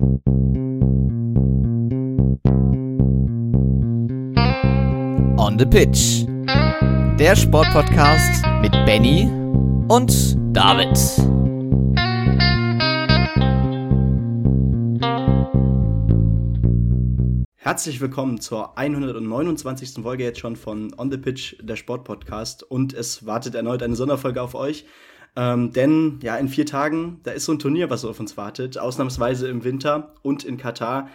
On the Pitch. Der Sportpodcast mit Benny und David. Herzlich willkommen zur 129. Folge jetzt schon von On the Pitch, der Sportpodcast. Und es wartet erneut eine Sonderfolge auf euch. Ähm, denn ja, in vier Tagen, da ist so ein Turnier, was auf uns wartet. Ausnahmsweise im Winter und in Katar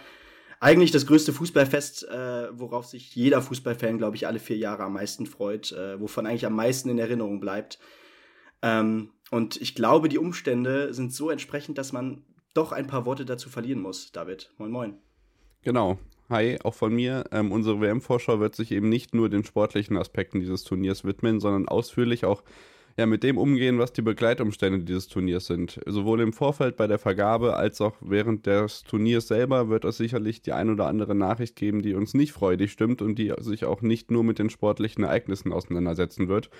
eigentlich das größte Fußballfest, äh, worauf sich jeder Fußballfan, glaube ich, alle vier Jahre am meisten freut, äh, wovon eigentlich am meisten in Erinnerung bleibt. Ähm, und ich glaube, die Umstände sind so entsprechend, dass man doch ein paar Worte dazu verlieren muss, David. Moin, moin. Genau. Hi, auch von mir. Ähm, unsere WM-Vorschau wird sich eben nicht nur den sportlichen Aspekten dieses Turniers widmen, sondern ausführlich auch ja, mit dem umgehen, was die Begleitumstände dieses Turniers sind. Sowohl im Vorfeld bei der Vergabe als auch während des Turniers selber wird es sicherlich die ein oder andere Nachricht geben, die uns nicht freudig stimmt und die sich auch nicht nur mit den sportlichen Ereignissen auseinandersetzen wird.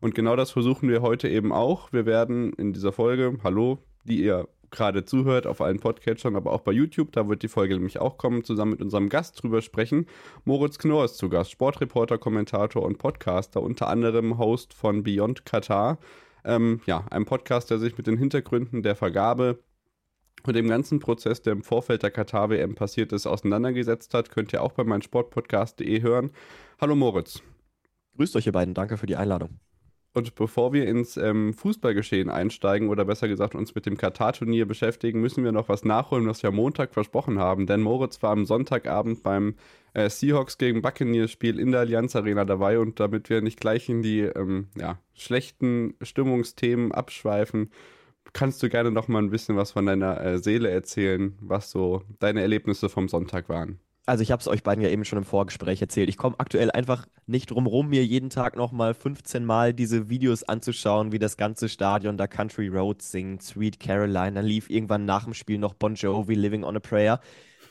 Und genau das versuchen wir heute eben auch. Wir werden in dieser Folge, hallo, die ihr gerade zuhört, auf allen Podcatchern, aber auch bei YouTube. Da wird die Folge nämlich auch kommen, zusammen mit unserem Gast drüber sprechen. Moritz Knorr ist zu Gast, Sportreporter, Kommentator und Podcaster, unter anderem Host von Beyond Qatar. Ähm, ja, ein Podcast, der sich mit den Hintergründen der Vergabe und dem ganzen Prozess, der im Vorfeld der Katar-WM passiert ist, auseinandergesetzt hat, könnt ihr auch bei meinsportpodcast.de hören. Hallo Moritz. Grüßt euch ihr beiden, danke für die Einladung. Und bevor wir ins ähm, Fußballgeschehen einsteigen oder besser gesagt uns mit dem Katar-Turnier beschäftigen, müssen wir noch was nachholen, was wir am Montag versprochen haben. Denn Moritz war am Sonntagabend beim äh, Seahawks gegen Buccaneers-Spiel in der Allianz Arena dabei. Und damit wir nicht gleich in die ähm, ja, schlechten Stimmungsthemen abschweifen, kannst du gerne noch mal ein bisschen was von deiner äh, Seele erzählen, was so deine Erlebnisse vom Sonntag waren also ich habe es euch beiden ja eben schon im Vorgespräch erzählt. Ich komme aktuell einfach nicht drum rum, mir jeden Tag nochmal 15 Mal diese Videos anzuschauen, wie das ganze Stadion da Country Roads singt, Sweet Caroline. Dann lief irgendwann nach dem Spiel noch Bon Jovi, Living on a Prayer.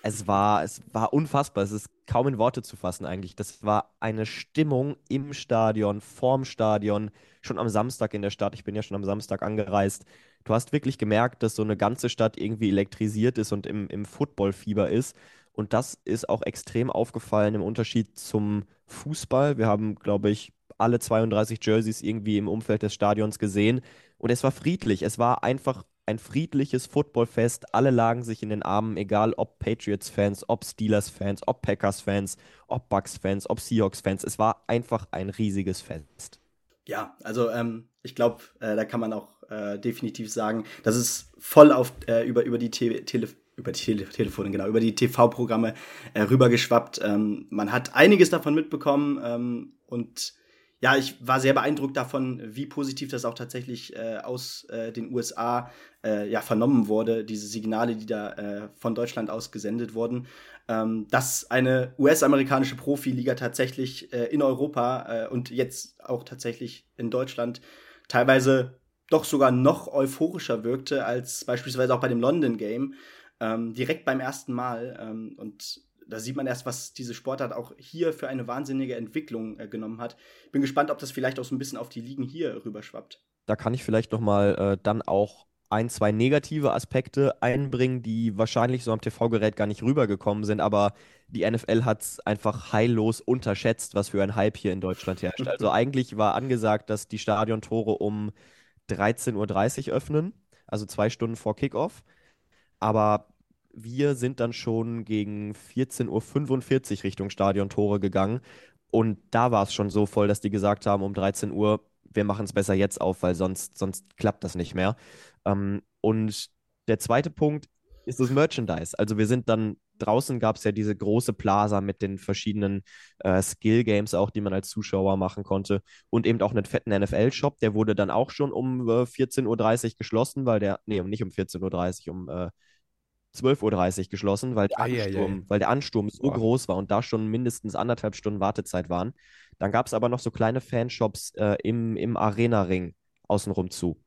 Es war, es war unfassbar. Es ist kaum in Worte zu fassen eigentlich. Das war eine Stimmung im Stadion, vorm Stadion, schon am Samstag in der Stadt. Ich bin ja schon am Samstag angereist. Du hast wirklich gemerkt, dass so eine ganze Stadt irgendwie elektrisiert ist und im, im Footballfieber ist. Und das ist auch extrem aufgefallen im Unterschied zum Fußball. Wir haben, glaube ich, alle 32 Jerseys irgendwie im Umfeld des Stadions gesehen. Und es war friedlich. Es war einfach ein friedliches Footballfest. Alle lagen sich in den Armen, egal ob Patriots-Fans, ob Steelers-Fans, ob Packers-Fans, ob Bucks-Fans, ob Seahawks-Fans. Es war einfach ein riesiges Fest. Ja, also ähm, ich glaube, äh, da kann man auch äh, definitiv sagen, dass es voll auf, äh, über, über die Te Tele über die Tele Telefone, genau, über die TV-Programme äh, rübergeschwappt. Ähm, man hat einiges davon mitbekommen ähm, und ja, ich war sehr beeindruckt davon, wie positiv das auch tatsächlich äh, aus äh, den USA äh, ja, vernommen wurde, diese Signale, die da äh, von Deutschland aus gesendet wurden, ähm, dass eine US-amerikanische Profiliga tatsächlich äh, in Europa und jetzt auch tatsächlich in Deutschland teilweise doch sogar noch euphorischer wirkte als beispielsweise auch bei dem London Game ähm, direkt beim ersten Mal. Ähm, und da sieht man erst, was diese Sportart auch hier für eine wahnsinnige Entwicklung äh, genommen hat. Bin gespannt, ob das vielleicht auch so ein bisschen auf die Ligen hier rüberschwappt. Da kann ich vielleicht noch mal äh, dann auch ein, zwei negative Aspekte einbringen, die wahrscheinlich so am TV-Gerät gar nicht rübergekommen sind, aber die NFL hat es einfach heillos unterschätzt, was für ein Hype hier in Deutschland herrscht. Also eigentlich war angesagt, dass die Stadiontore um 13.30 Uhr öffnen, also zwei Stunden vor Kickoff. Aber wir sind dann schon gegen 14.45 Uhr Richtung Stadiontore gegangen. Und da war es schon so voll, dass die gesagt haben, um 13 Uhr, wir machen es besser jetzt auf, weil sonst, sonst klappt das nicht mehr. Ähm, und der zweite Punkt ist das Merchandise. Also wir sind dann draußen gab es ja diese große Plaza mit den verschiedenen äh, Skill-Games auch, die man als Zuschauer machen konnte. Und eben auch einen fetten NFL-Shop, der wurde dann auch schon um äh, 14.30 Uhr geschlossen, weil der, nee, nicht um 14.30 Uhr, um äh, 12.30 Uhr geschlossen, weil der, ah, Ansturm, ja, ja. weil der Ansturm so Boah. groß war und da schon mindestens anderthalb Stunden Wartezeit waren. Dann gab es aber noch so kleine Fanshops äh, im, im Arena-Ring außenrum zu.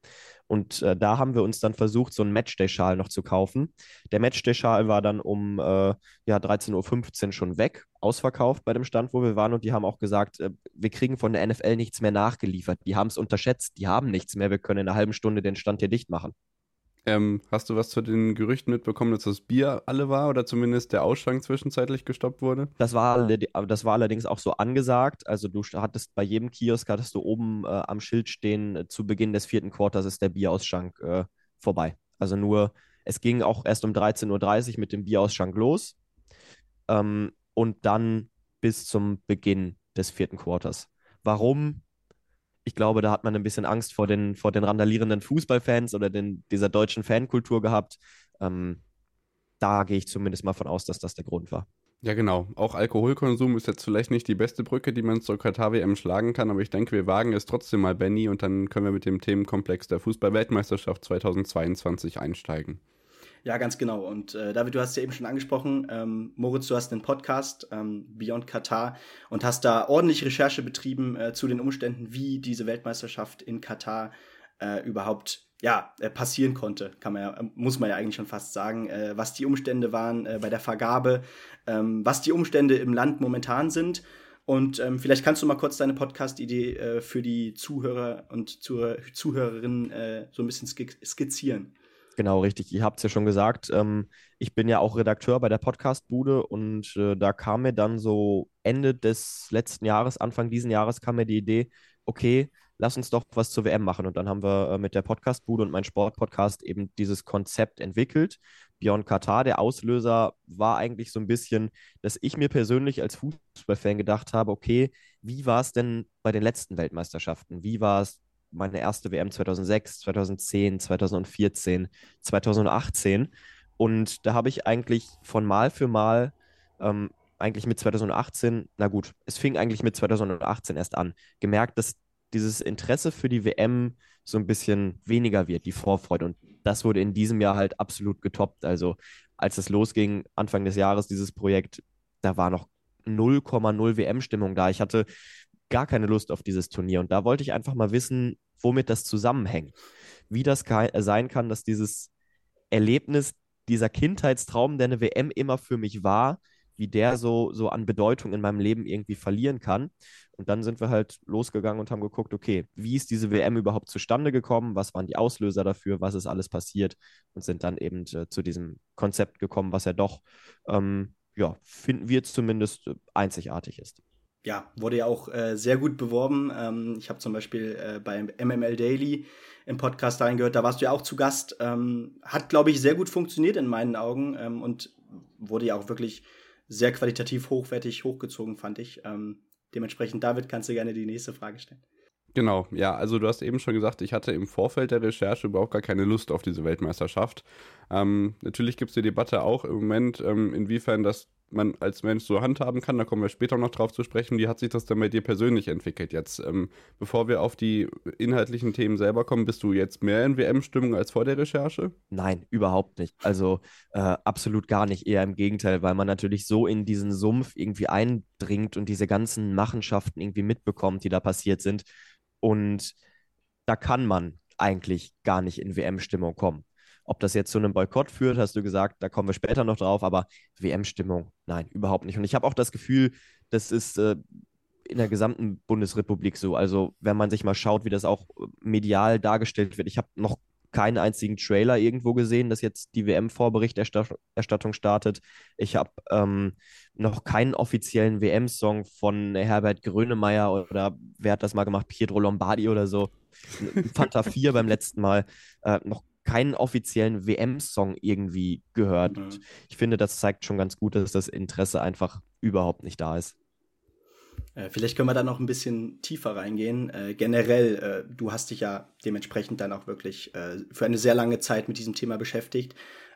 Und äh, da haben wir uns dann versucht, so einen Matchday-Schal noch zu kaufen. Der Matchday-Schal war dann um äh, ja, 13.15 Uhr schon weg, ausverkauft bei dem Stand, wo wir waren. Und die haben auch gesagt, äh, wir kriegen von der NFL nichts mehr nachgeliefert. Die haben es unterschätzt, die haben nichts mehr. Wir können in einer halben Stunde den Stand hier dicht machen. Ähm, hast du was zu den Gerüchten mitbekommen, dass das Bier alle war oder zumindest der Ausschank zwischenzeitlich gestoppt wurde? Das war, das war allerdings auch so angesagt. Also du hattest bei jedem Kiosk hattest du oben äh, am Schild stehen, äh, zu Beginn des vierten Quarters ist der Bierausschank äh, vorbei. Also nur, es ging auch erst um 13.30 Uhr mit dem Bierausschank los ähm, und dann bis zum Beginn des vierten Quarters. Warum? Ich glaube, da hat man ein bisschen Angst vor den, vor den randalierenden Fußballfans oder den, dieser deutschen Fankultur gehabt. Ähm, da gehe ich zumindest mal von aus, dass das der Grund war. Ja, genau. Auch Alkoholkonsum ist jetzt vielleicht nicht die beste Brücke, die man zur Katar-WM schlagen kann, aber ich denke, wir wagen es trotzdem mal, Benny, und dann können wir mit dem Themenkomplex der Fußball-Weltmeisterschaft 2022 einsteigen. Ja, ganz genau. Und äh, David, du hast ja eben schon angesprochen, ähm, Moritz, du hast einen Podcast, ähm, Beyond Katar, und hast da ordentlich Recherche betrieben äh, zu den Umständen, wie diese Weltmeisterschaft in Katar äh, überhaupt ja, äh, passieren konnte, kann man ja, muss man ja eigentlich schon fast sagen, äh, was die Umstände waren äh, bei der Vergabe, ähm, was die Umstände im Land momentan sind. Und ähm, vielleicht kannst du mal kurz deine Podcast-Idee äh, für die Zuhörer und Zuhörerinnen äh, so ein bisschen skizzieren. Genau, richtig. Ihr habt es ja schon gesagt. Ähm, ich bin ja auch Redakteur bei der Podcast-Bude und äh, da kam mir dann so Ende des letzten Jahres, Anfang diesen Jahres, kam mir die Idee, okay, lass uns doch was zur WM machen. Und dann haben wir äh, mit der Podcast-Bude und mein Sport-Podcast eben dieses Konzept entwickelt. Beyond Katar, der Auslöser war eigentlich so ein bisschen, dass ich mir persönlich als Fußballfan gedacht habe, okay, wie war es denn bei den letzten Weltmeisterschaften? Wie war es meine erste WM 2006, 2010, 2014, 2018. Und da habe ich eigentlich von Mal für Mal, ähm, eigentlich mit 2018, na gut, es fing eigentlich mit 2018 erst an, gemerkt, dass dieses Interesse für die WM so ein bisschen weniger wird, die Vorfreude. Und das wurde in diesem Jahr halt absolut getoppt. Also als es losging, Anfang des Jahres, dieses Projekt, da war noch 0,0 WM-Stimmung da. Ich hatte gar keine Lust auf dieses Turnier. Und da wollte ich einfach mal wissen, womit das zusammenhängt. Wie das äh, sein kann, dass dieses Erlebnis, dieser Kindheitstraum, der eine WM immer für mich war, wie der so, so an Bedeutung in meinem Leben irgendwie verlieren kann. Und dann sind wir halt losgegangen und haben geguckt, okay, wie ist diese WM überhaupt zustande gekommen? Was waren die Auslöser dafür? Was ist alles passiert? Und sind dann eben äh, zu diesem Konzept gekommen, was ja doch, ähm, ja, finden wir zumindest äh, einzigartig ist ja, wurde ja auch äh, sehr gut beworben. Ähm, ich habe zum Beispiel äh, beim MML Daily im Podcast reingehört, da warst du ja auch zu Gast. Ähm, hat, glaube ich, sehr gut funktioniert in meinen Augen ähm, und wurde ja auch wirklich sehr qualitativ hochwertig hochgezogen, fand ich. Ähm, dementsprechend, David, kannst du gerne die nächste Frage stellen. Genau, ja, also du hast eben schon gesagt, ich hatte im Vorfeld der Recherche überhaupt gar keine Lust auf diese Weltmeisterschaft. Ähm, natürlich gibt es die Debatte auch im Moment, ähm, inwiefern das man als Mensch so handhaben kann. Da kommen wir später noch drauf zu sprechen. Wie hat sich das denn bei dir persönlich entwickelt jetzt? Ähm, bevor wir auf die inhaltlichen Themen selber kommen, bist du jetzt mehr in WM-Stimmung als vor der Recherche? Nein, überhaupt nicht. Also äh, absolut gar nicht. Eher im Gegenteil, weil man natürlich so in diesen Sumpf irgendwie eindringt und diese ganzen Machenschaften irgendwie mitbekommt, die da passiert sind. Und da kann man eigentlich gar nicht in WM-Stimmung kommen. Ob das jetzt zu einem Boykott führt, hast du gesagt, da kommen wir später noch drauf, aber WM-Stimmung, nein, überhaupt nicht. Und ich habe auch das Gefühl, das ist äh, in der gesamten Bundesrepublik so. Also, wenn man sich mal schaut, wie das auch medial dargestellt wird, ich habe noch keinen einzigen Trailer irgendwo gesehen, dass jetzt die WM-Vorberichterstattung startet. Ich habe ähm, noch keinen offiziellen WM-Song von Herbert Grönemeyer oder wer hat das mal gemacht, Pietro Lombardi oder so. Fanta 4 beim letzten Mal. Äh, noch keinen offiziellen WM-Song irgendwie gehört. Mhm. Ich finde, das zeigt schon ganz gut, dass das Interesse einfach überhaupt nicht da ist. Äh, vielleicht können wir da noch ein bisschen tiefer reingehen. Äh, generell, äh, du hast dich ja dementsprechend dann auch wirklich äh, für eine sehr lange Zeit mit diesem Thema beschäftigt.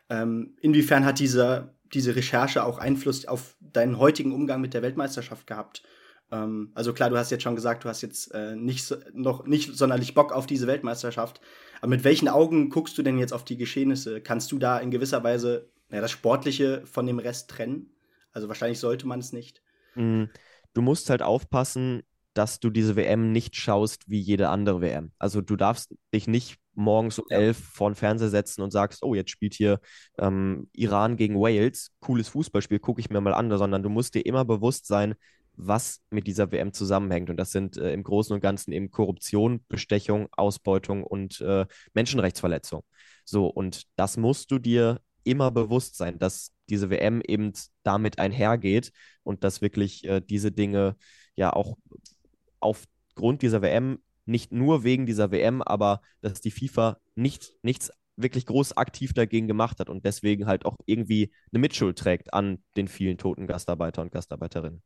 Ähm, inwiefern hat dieser, diese Recherche auch Einfluss auf deinen heutigen Umgang mit der Weltmeisterschaft gehabt? Ähm, also klar, du hast jetzt schon gesagt, du hast jetzt äh, nicht so, noch nicht sonderlich Bock auf diese Weltmeisterschaft. Aber mit welchen Augen guckst du denn jetzt auf die Geschehnisse? Kannst du da in gewisser Weise ja, das Sportliche von dem Rest trennen? Also wahrscheinlich sollte man es nicht. Mm, du musst halt aufpassen, dass du diese WM nicht schaust wie jede andere WM. Also du darfst dich nicht morgens um elf vor den Fernseher setzen und sagst, oh, jetzt spielt hier ähm, Iran gegen Wales, cooles Fußballspiel, gucke ich mir mal an, sondern du musst dir immer bewusst sein, was mit dieser WM zusammenhängt. Und das sind äh, im Großen und Ganzen eben Korruption, Bestechung, Ausbeutung und äh, Menschenrechtsverletzung. So, und das musst du dir immer bewusst sein, dass diese WM eben damit einhergeht und dass wirklich äh, diese Dinge ja auch aufgrund dieser WM, nicht nur wegen dieser WM, aber dass die FIFA nicht, nichts wirklich groß aktiv dagegen gemacht hat und deswegen halt auch irgendwie eine Mitschuld trägt an den vielen toten Gastarbeiter und Gastarbeiterinnen.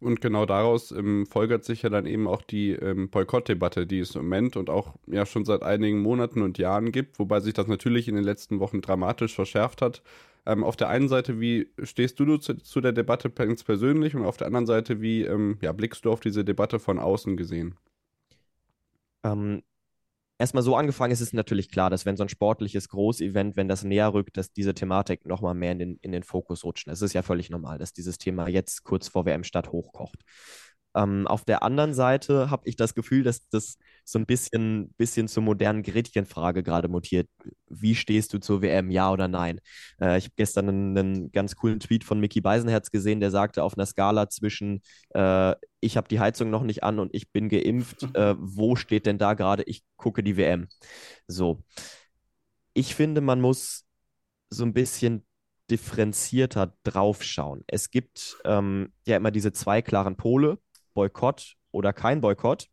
Und genau daraus ähm, folgert sich ja dann eben auch die ähm, Boykottdebatte, die es im Moment und auch ja schon seit einigen Monaten und Jahren gibt, wobei sich das natürlich in den letzten Wochen dramatisch verschärft hat. Ähm, auf der einen Seite, wie stehst du zu, zu, der Debatte ganz persönlich und auf der anderen Seite, wie ähm, ja, blickst du auf diese Debatte von außen gesehen? Ähm, erstmal so angefangen ist es natürlich klar, dass wenn so ein sportliches Großevent, wenn das näher rückt, dass diese Thematik nochmal mehr in den, in den Fokus rutscht. Es ist ja völlig normal, dass dieses Thema jetzt kurz vor WM statt hochkocht. Ähm, auf der anderen Seite habe ich das Gefühl, dass das so ein bisschen, bisschen zur modernen Gretchenfrage gerade mutiert. Wie stehst du zur WM, ja oder nein? Äh, ich habe gestern einen, einen, ganz coolen Tweet von Mickey Beisenherz gesehen, der sagte auf einer Skala zwischen äh, ich habe die Heizung noch nicht an und ich bin geimpft, äh, wo steht denn da gerade, ich gucke die WM? So. Ich finde, man muss so ein bisschen differenzierter draufschauen. Es gibt ähm, ja immer diese zwei klaren Pole. Boykott oder kein Boykott.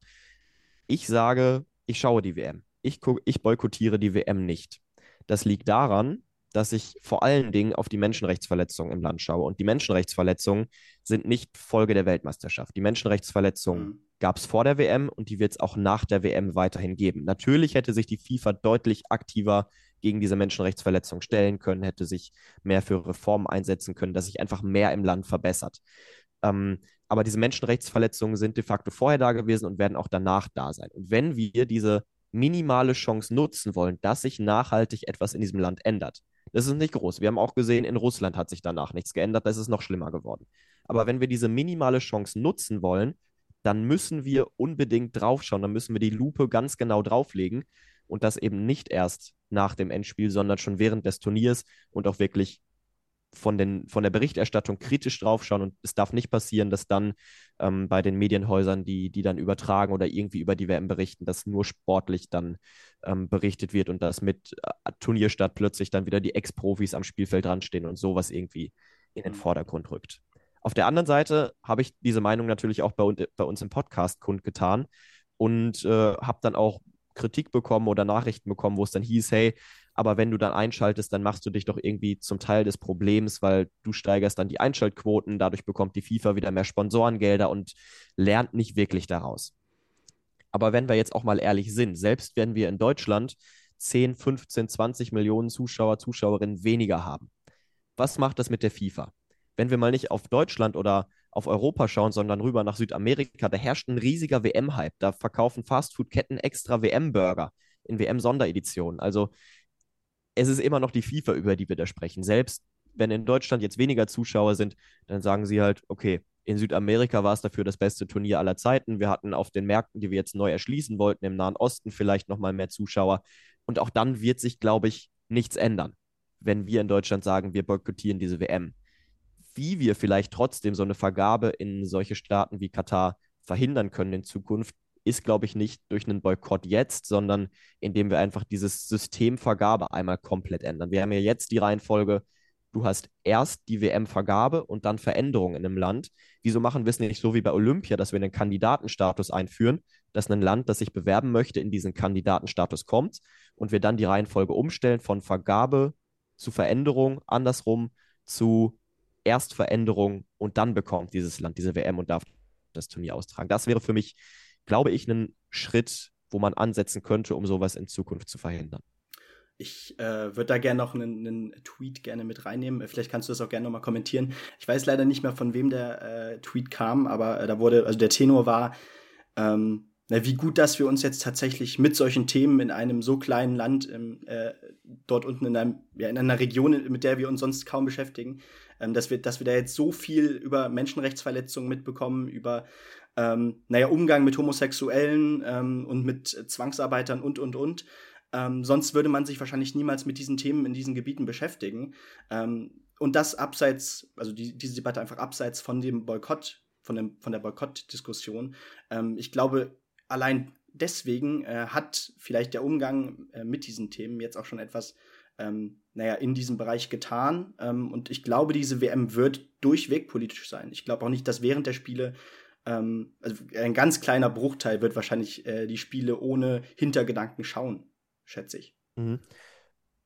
Ich sage, ich schaue die WM. Ich, ich boykottiere die WM nicht. Das liegt daran, dass ich vor allen Dingen auf die Menschenrechtsverletzungen im Land schaue. Und die Menschenrechtsverletzungen sind nicht Folge der Weltmeisterschaft. Die Menschenrechtsverletzungen mhm. gab es vor der WM und die wird es auch nach der WM weiterhin geben. Natürlich hätte sich die FIFA deutlich aktiver gegen diese Menschenrechtsverletzungen stellen können, hätte sich mehr für Reformen einsetzen können, dass sich einfach mehr im Land verbessert. Ähm, aber diese Menschenrechtsverletzungen sind de facto vorher da gewesen und werden auch danach da sein. Und wenn wir diese minimale Chance nutzen wollen, dass sich nachhaltig etwas in diesem Land ändert, das ist nicht groß. Wir haben auch gesehen, in Russland hat sich danach nichts geändert, da ist es noch schlimmer geworden. Aber wenn wir diese minimale Chance nutzen wollen, dann müssen wir unbedingt draufschauen, dann müssen wir die Lupe ganz genau drauflegen und das eben nicht erst nach dem Endspiel, sondern schon während des Turniers und auch wirklich von, den, von der Berichterstattung kritisch draufschauen und es darf nicht passieren, dass dann ähm, bei den Medienhäusern, die, die dann übertragen oder irgendwie über die WM berichten, dass nur sportlich dann ähm, berichtet wird und dass mit äh, Turnierstart plötzlich dann wieder die Ex-Profis am Spielfeld dranstehen und sowas irgendwie in den mhm. Vordergrund rückt. Auf der anderen Seite habe ich diese Meinung natürlich auch bei, bei uns im Podcast kundgetan und äh, habe dann auch Kritik bekommen oder Nachrichten bekommen, wo es dann hieß, hey, aber wenn du dann einschaltest, dann machst du dich doch irgendwie zum Teil des Problems, weil du steigerst dann die Einschaltquoten, dadurch bekommt die FIFA wieder mehr Sponsorengelder und lernt nicht wirklich daraus. Aber wenn wir jetzt auch mal ehrlich sind, selbst wenn wir in Deutschland 10, 15, 20 Millionen Zuschauer, Zuschauerinnen weniger haben, was macht das mit der FIFA? Wenn wir mal nicht auf Deutschland oder auf Europa schauen, sondern rüber nach Südamerika, da herrscht ein riesiger WM-Hype. Da verkaufen Fastfood-Ketten extra WM-Burger in WM-Sondereditionen. Also es ist immer noch die FIFA, über die wir da sprechen. Selbst wenn in Deutschland jetzt weniger Zuschauer sind, dann sagen sie halt, okay, in Südamerika war es dafür das beste Turnier aller Zeiten. Wir hatten auf den Märkten, die wir jetzt neu erschließen wollten, im Nahen Osten vielleicht nochmal mehr Zuschauer. Und auch dann wird sich, glaube ich, nichts ändern, wenn wir in Deutschland sagen, wir boykottieren diese WM. Wie wir vielleicht trotzdem so eine Vergabe in solche Staaten wie Katar verhindern können in Zukunft, ist, glaube ich, nicht durch einen Boykott jetzt, sondern indem wir einfach dieses System Vergabe einmal komplett ändern. Wir haben ja jetzt die Reihenfolge, du hast erst die WM-Vergabe und dann Veränderungen in einem Land. Wieso machen wir es nicht so wie bei Olympia, dass wir einen Kandidatenstatus einführen, dass ein Land, das sich bewerben möchte, in diesen Kandidatenstatus kommt und wir dann die Reihenfolge umstellen von Vergabe zu Veränderung, andersrum zu Erstveränderung und dann bekommt dieses Land diese WM und darf das Turnier austragen. Das wäre für mich glaube ich, ein Schritt, wo man ansetzen könnte, um sowas in Zukunft zu verhindern. Ich äh, würde da gerne noch einen, einen, Tweet gerne mit reinnehmen. Vielleicht kannst du das auch gerne nochmal kommentieren. Ich weiß leider nicht mehr, von wem der äh, Tweet kam, aber äh, da wurde, also der Tenor war, ähm, na, wie gut, dass wir uns jetzt tatsächlich mit solchen Themen in einem so kleinen Land, im, äh, dort unten in, einem, ja, in einer Region, mit der wir uns sonst kaum beschäftigen, ähm, dass, wir, dass wir da jetzt so viel über Menschenrechtsverletzungen mitbekommen, über ähm, naja, Umgang mit Homosexuellen ähm, und mit Zwangsarbeitern und, und, und. Ähm, sonst würde man sich wahrscheinlich niemals mit diesen Themen in diesen Gebieten beschäftigen. Ähm, und das abseits, also die, diese Debatte einfach abseits von dem Boykott von, dem, von der Boykottdiskussion. Ähm, ich glaube, allein deswegen äh, hat vielleicht der Umgang äh, mit diesen Themen jetzt auch schon etwas, ähm, naja, in diesem Bereich getan. Ähm, und ich glaube, diese WM wird durchweg politisch sein. Ich glaube auch nicht, dass während der Spiele ähm, also ein ganz kleiner Bruchteil wird wahrscheinlich äh, die Spiele ohne Hintergedanken schauen, schätze ich. Mhm.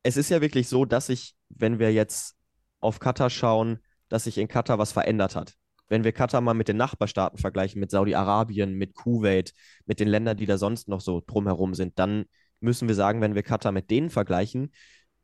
Es ist ja wirklich so, dass sich, wenn wir jetzt auf Katar schauen, dass sich in Katar was verändert hat. Wenn wir Katar mal mit den Nachbarstaaten vergleichen, mit Saudi-Arabien, mit Kuwait, mit den Ländern, die da sonst noch so drumherum sind, dann müssen wir sagen, wenn wir Katar mit denen vergleichen,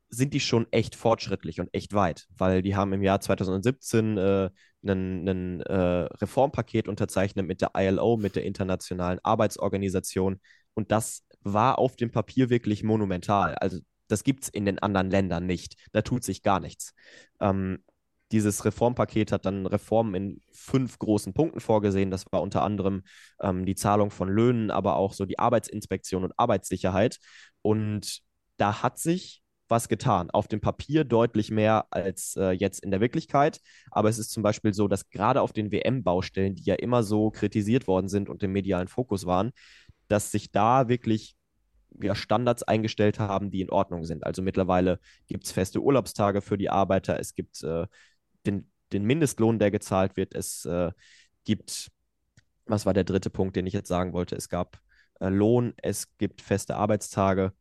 sind die schon echt fortschrittlich und echt weit, weil die haben im Jahr 2017 äh, ein äh, Reformpaket unterzeichnet mit der ILO, mit der Internationalen Arbeitsorganisation und das war auf dem Papier wirklich monumental. Also das gibt es in den anderen Ländern nicht. Da tut sich gar nichts. Ähm, dieses Reformpaket hat dann Reformen in fünf großen Punkten vorgesehen. Das war unter anderem ähm, die Zahlung von Löhnen, aber auch so die Arbeitsinspektion und Arbeitssicherheit. Und da hat sich was getan. Auf dem Papier deutlich mehr als äh, jetzt in der Wirklichkeit. Aber es ist zum Beispiel so, dass gerade auf den WM-Baustellen, die ja immer so kritisiert worden sind und im medialen Fokus waren, dass sich da wirklich ja, Standards eingestellt haben, die in Ordnung sind. Also mittlerweile gibt es feste Urlaubstage für die Arbeiter, es gibt äh, den, den Mindestlohn, der gezahlt wird, es äh, gibt, was war der dritte Punkt, den ich jetzt sagen wollte? Es gab äh, Lohn, es gibt feste Arbeitstage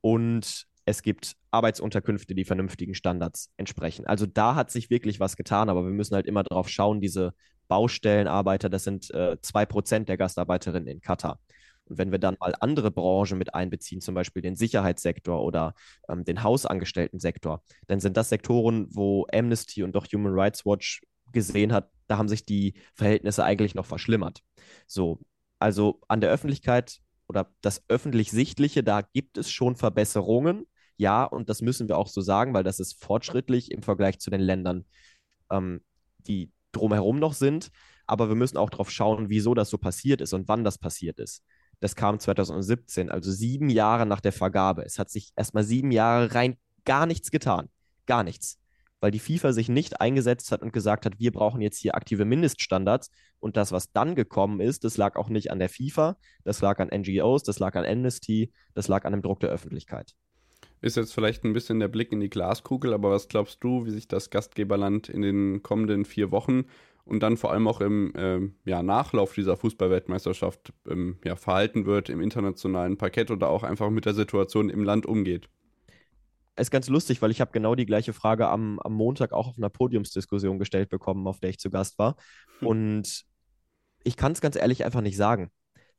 und es gibt Arbeitsunterkünfte, die vernünftigen Standards entsprechen. Also da hat sich wirklich was getan, aber wir müssen halt immer darauf schauen, diese Baustellenarbeiter, das sind äh, zwei äh, Prozent der Gastarbeiterinnen in Katar. Und wenn wir dann mal andere Branchen mit einbeziehen, zum Beispiel den Sicherheitssektor oder ähm, den Hausangestellten-Sektor, dann sind das Sektoren, wo Amnesty und doch Human Rights Watch gesehen hat, da haben sich die Verhältnisse eigentlich noch verschlimmert. So, also an der Öffentlichkeit oder das öffentlich-sichtliche, da gibt es schon Verbesserungen. Ja, und das müssen wir auch so sagen, weil das ist fortschrittlich im Vergleich zu den Ländern, ähm, die drumherum noch sind. Aber wir müssen auch darauf schauen, wieso das so passiert ist und wann das passiert ist. Das kam 2017, also sieben Jahre nach der Vergabe. Es hat sich erstmal sieben Jahre rein gar nichts getan. Gar nichts. Weil die FIFA sich nicht eingesetzt hat und gesagt hat, wir brauchen jetzt hier aktive Mindeststandards. Und das, was dann gekommen ist, das lag auch nicht an der FIFA, das lag an NGOs, das lag an Amnesty, das lag an dem Druck der Öffentlichkeit. Ist jetzt vielleicht ein bisschen der Blick in die Glaskugel, aber was glaubst du, wie sich das Gastgeberland in den kommenden vier Wochen und dann vor allem auch im ähm, ja, Nachlauf dieser Fußballweltmeisterschaft ähm, ja, verhalten wird im internationalen Parkett oder auch einfach mit der Situation im Land umgeht? ist ganz lustig, weil ich habe genau die gleiche Frage am, am Montag auch auf einer Podiumsdiskussion gestellt bekommen, auf der ich zu Gast war. Hm. Und ich kann es ganz ehrlich einfach nicht sagen,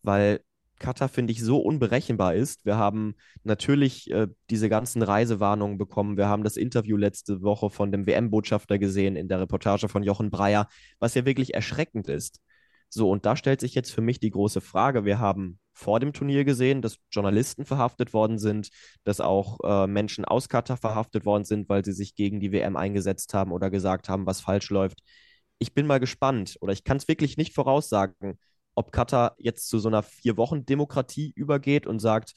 weil Katar, finde ich, so unberechenbar ist. Wir haben natürlich äh, diese ganzen Reisewarnungen bekommen. Wir haben das Interview letzte Woche von dem WM-Botschafter gesehen in der Reportage von Jochen Breyer, was ja wirklich erschreckend ist. So, und da stellt sich jetzt für mich die große Frage. Wir haben vor dem Turnier gesehen, dass Journalisten verhaftet worden sind, dass auch äh, Menschen aus Katar verhaftet worden sind, weil sie sich gegen die WM eingesetzt haben oder gesagt haben, was falsch läuft. Ich bin mal gespannt oder ich kann es wirklich nicht voraussagen, ob Katar jetzt zu so einer Vier-Wochen-Demokratie übergeht und sagt,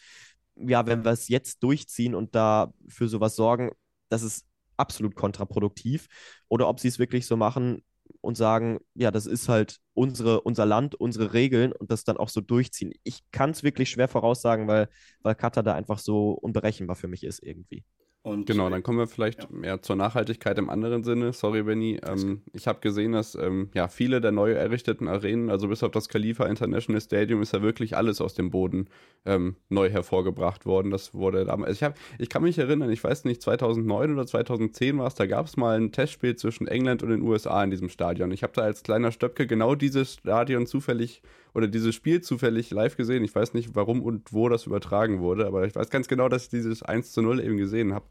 ja, wenn wir es jetzt durchziehen und da für sowas sorgen, das ist absolut kontraproduktiv. Oder ob sie es wirklich so machen und sagen, ja, das ist halt unsere, unser Land, unsere Regeln und das dann auch so durchziehen. Ich kann es wirklich schwer voraussagen, weil, weil Katar da einfach so unberechenbar für mich ist irgendwie. Und genau, dann kommen wir vielleicht ja. mehr zur Nachhaltigkeit im anderen Sinne. Sorry, Benny. Ähm, ich habe gesehen, dass ähm, ja viele der neu errichteten Arenen, also bis auf das Khalifa International Stadium, ist ja wirklich alles aus dem Boden ähm, neu hervorgebracht worden. Das wurde damals. Ich, hab, ich kann mich erinnern, ich weiß nicht, 2009 oder 2010 war es, da gab es mal ein Testspiel zwischen England und den USA in diesem Stadion. Ich habe da als kleiner Stöpke genau dieses Stadion zufällig oder dieses Spiel zufällig live gesehen. Ich weiß nicht, warum und wo das übertragen wurde, aber ich weiß ganz genau, dass ich dieses 1 zu 0 eben gesehen habe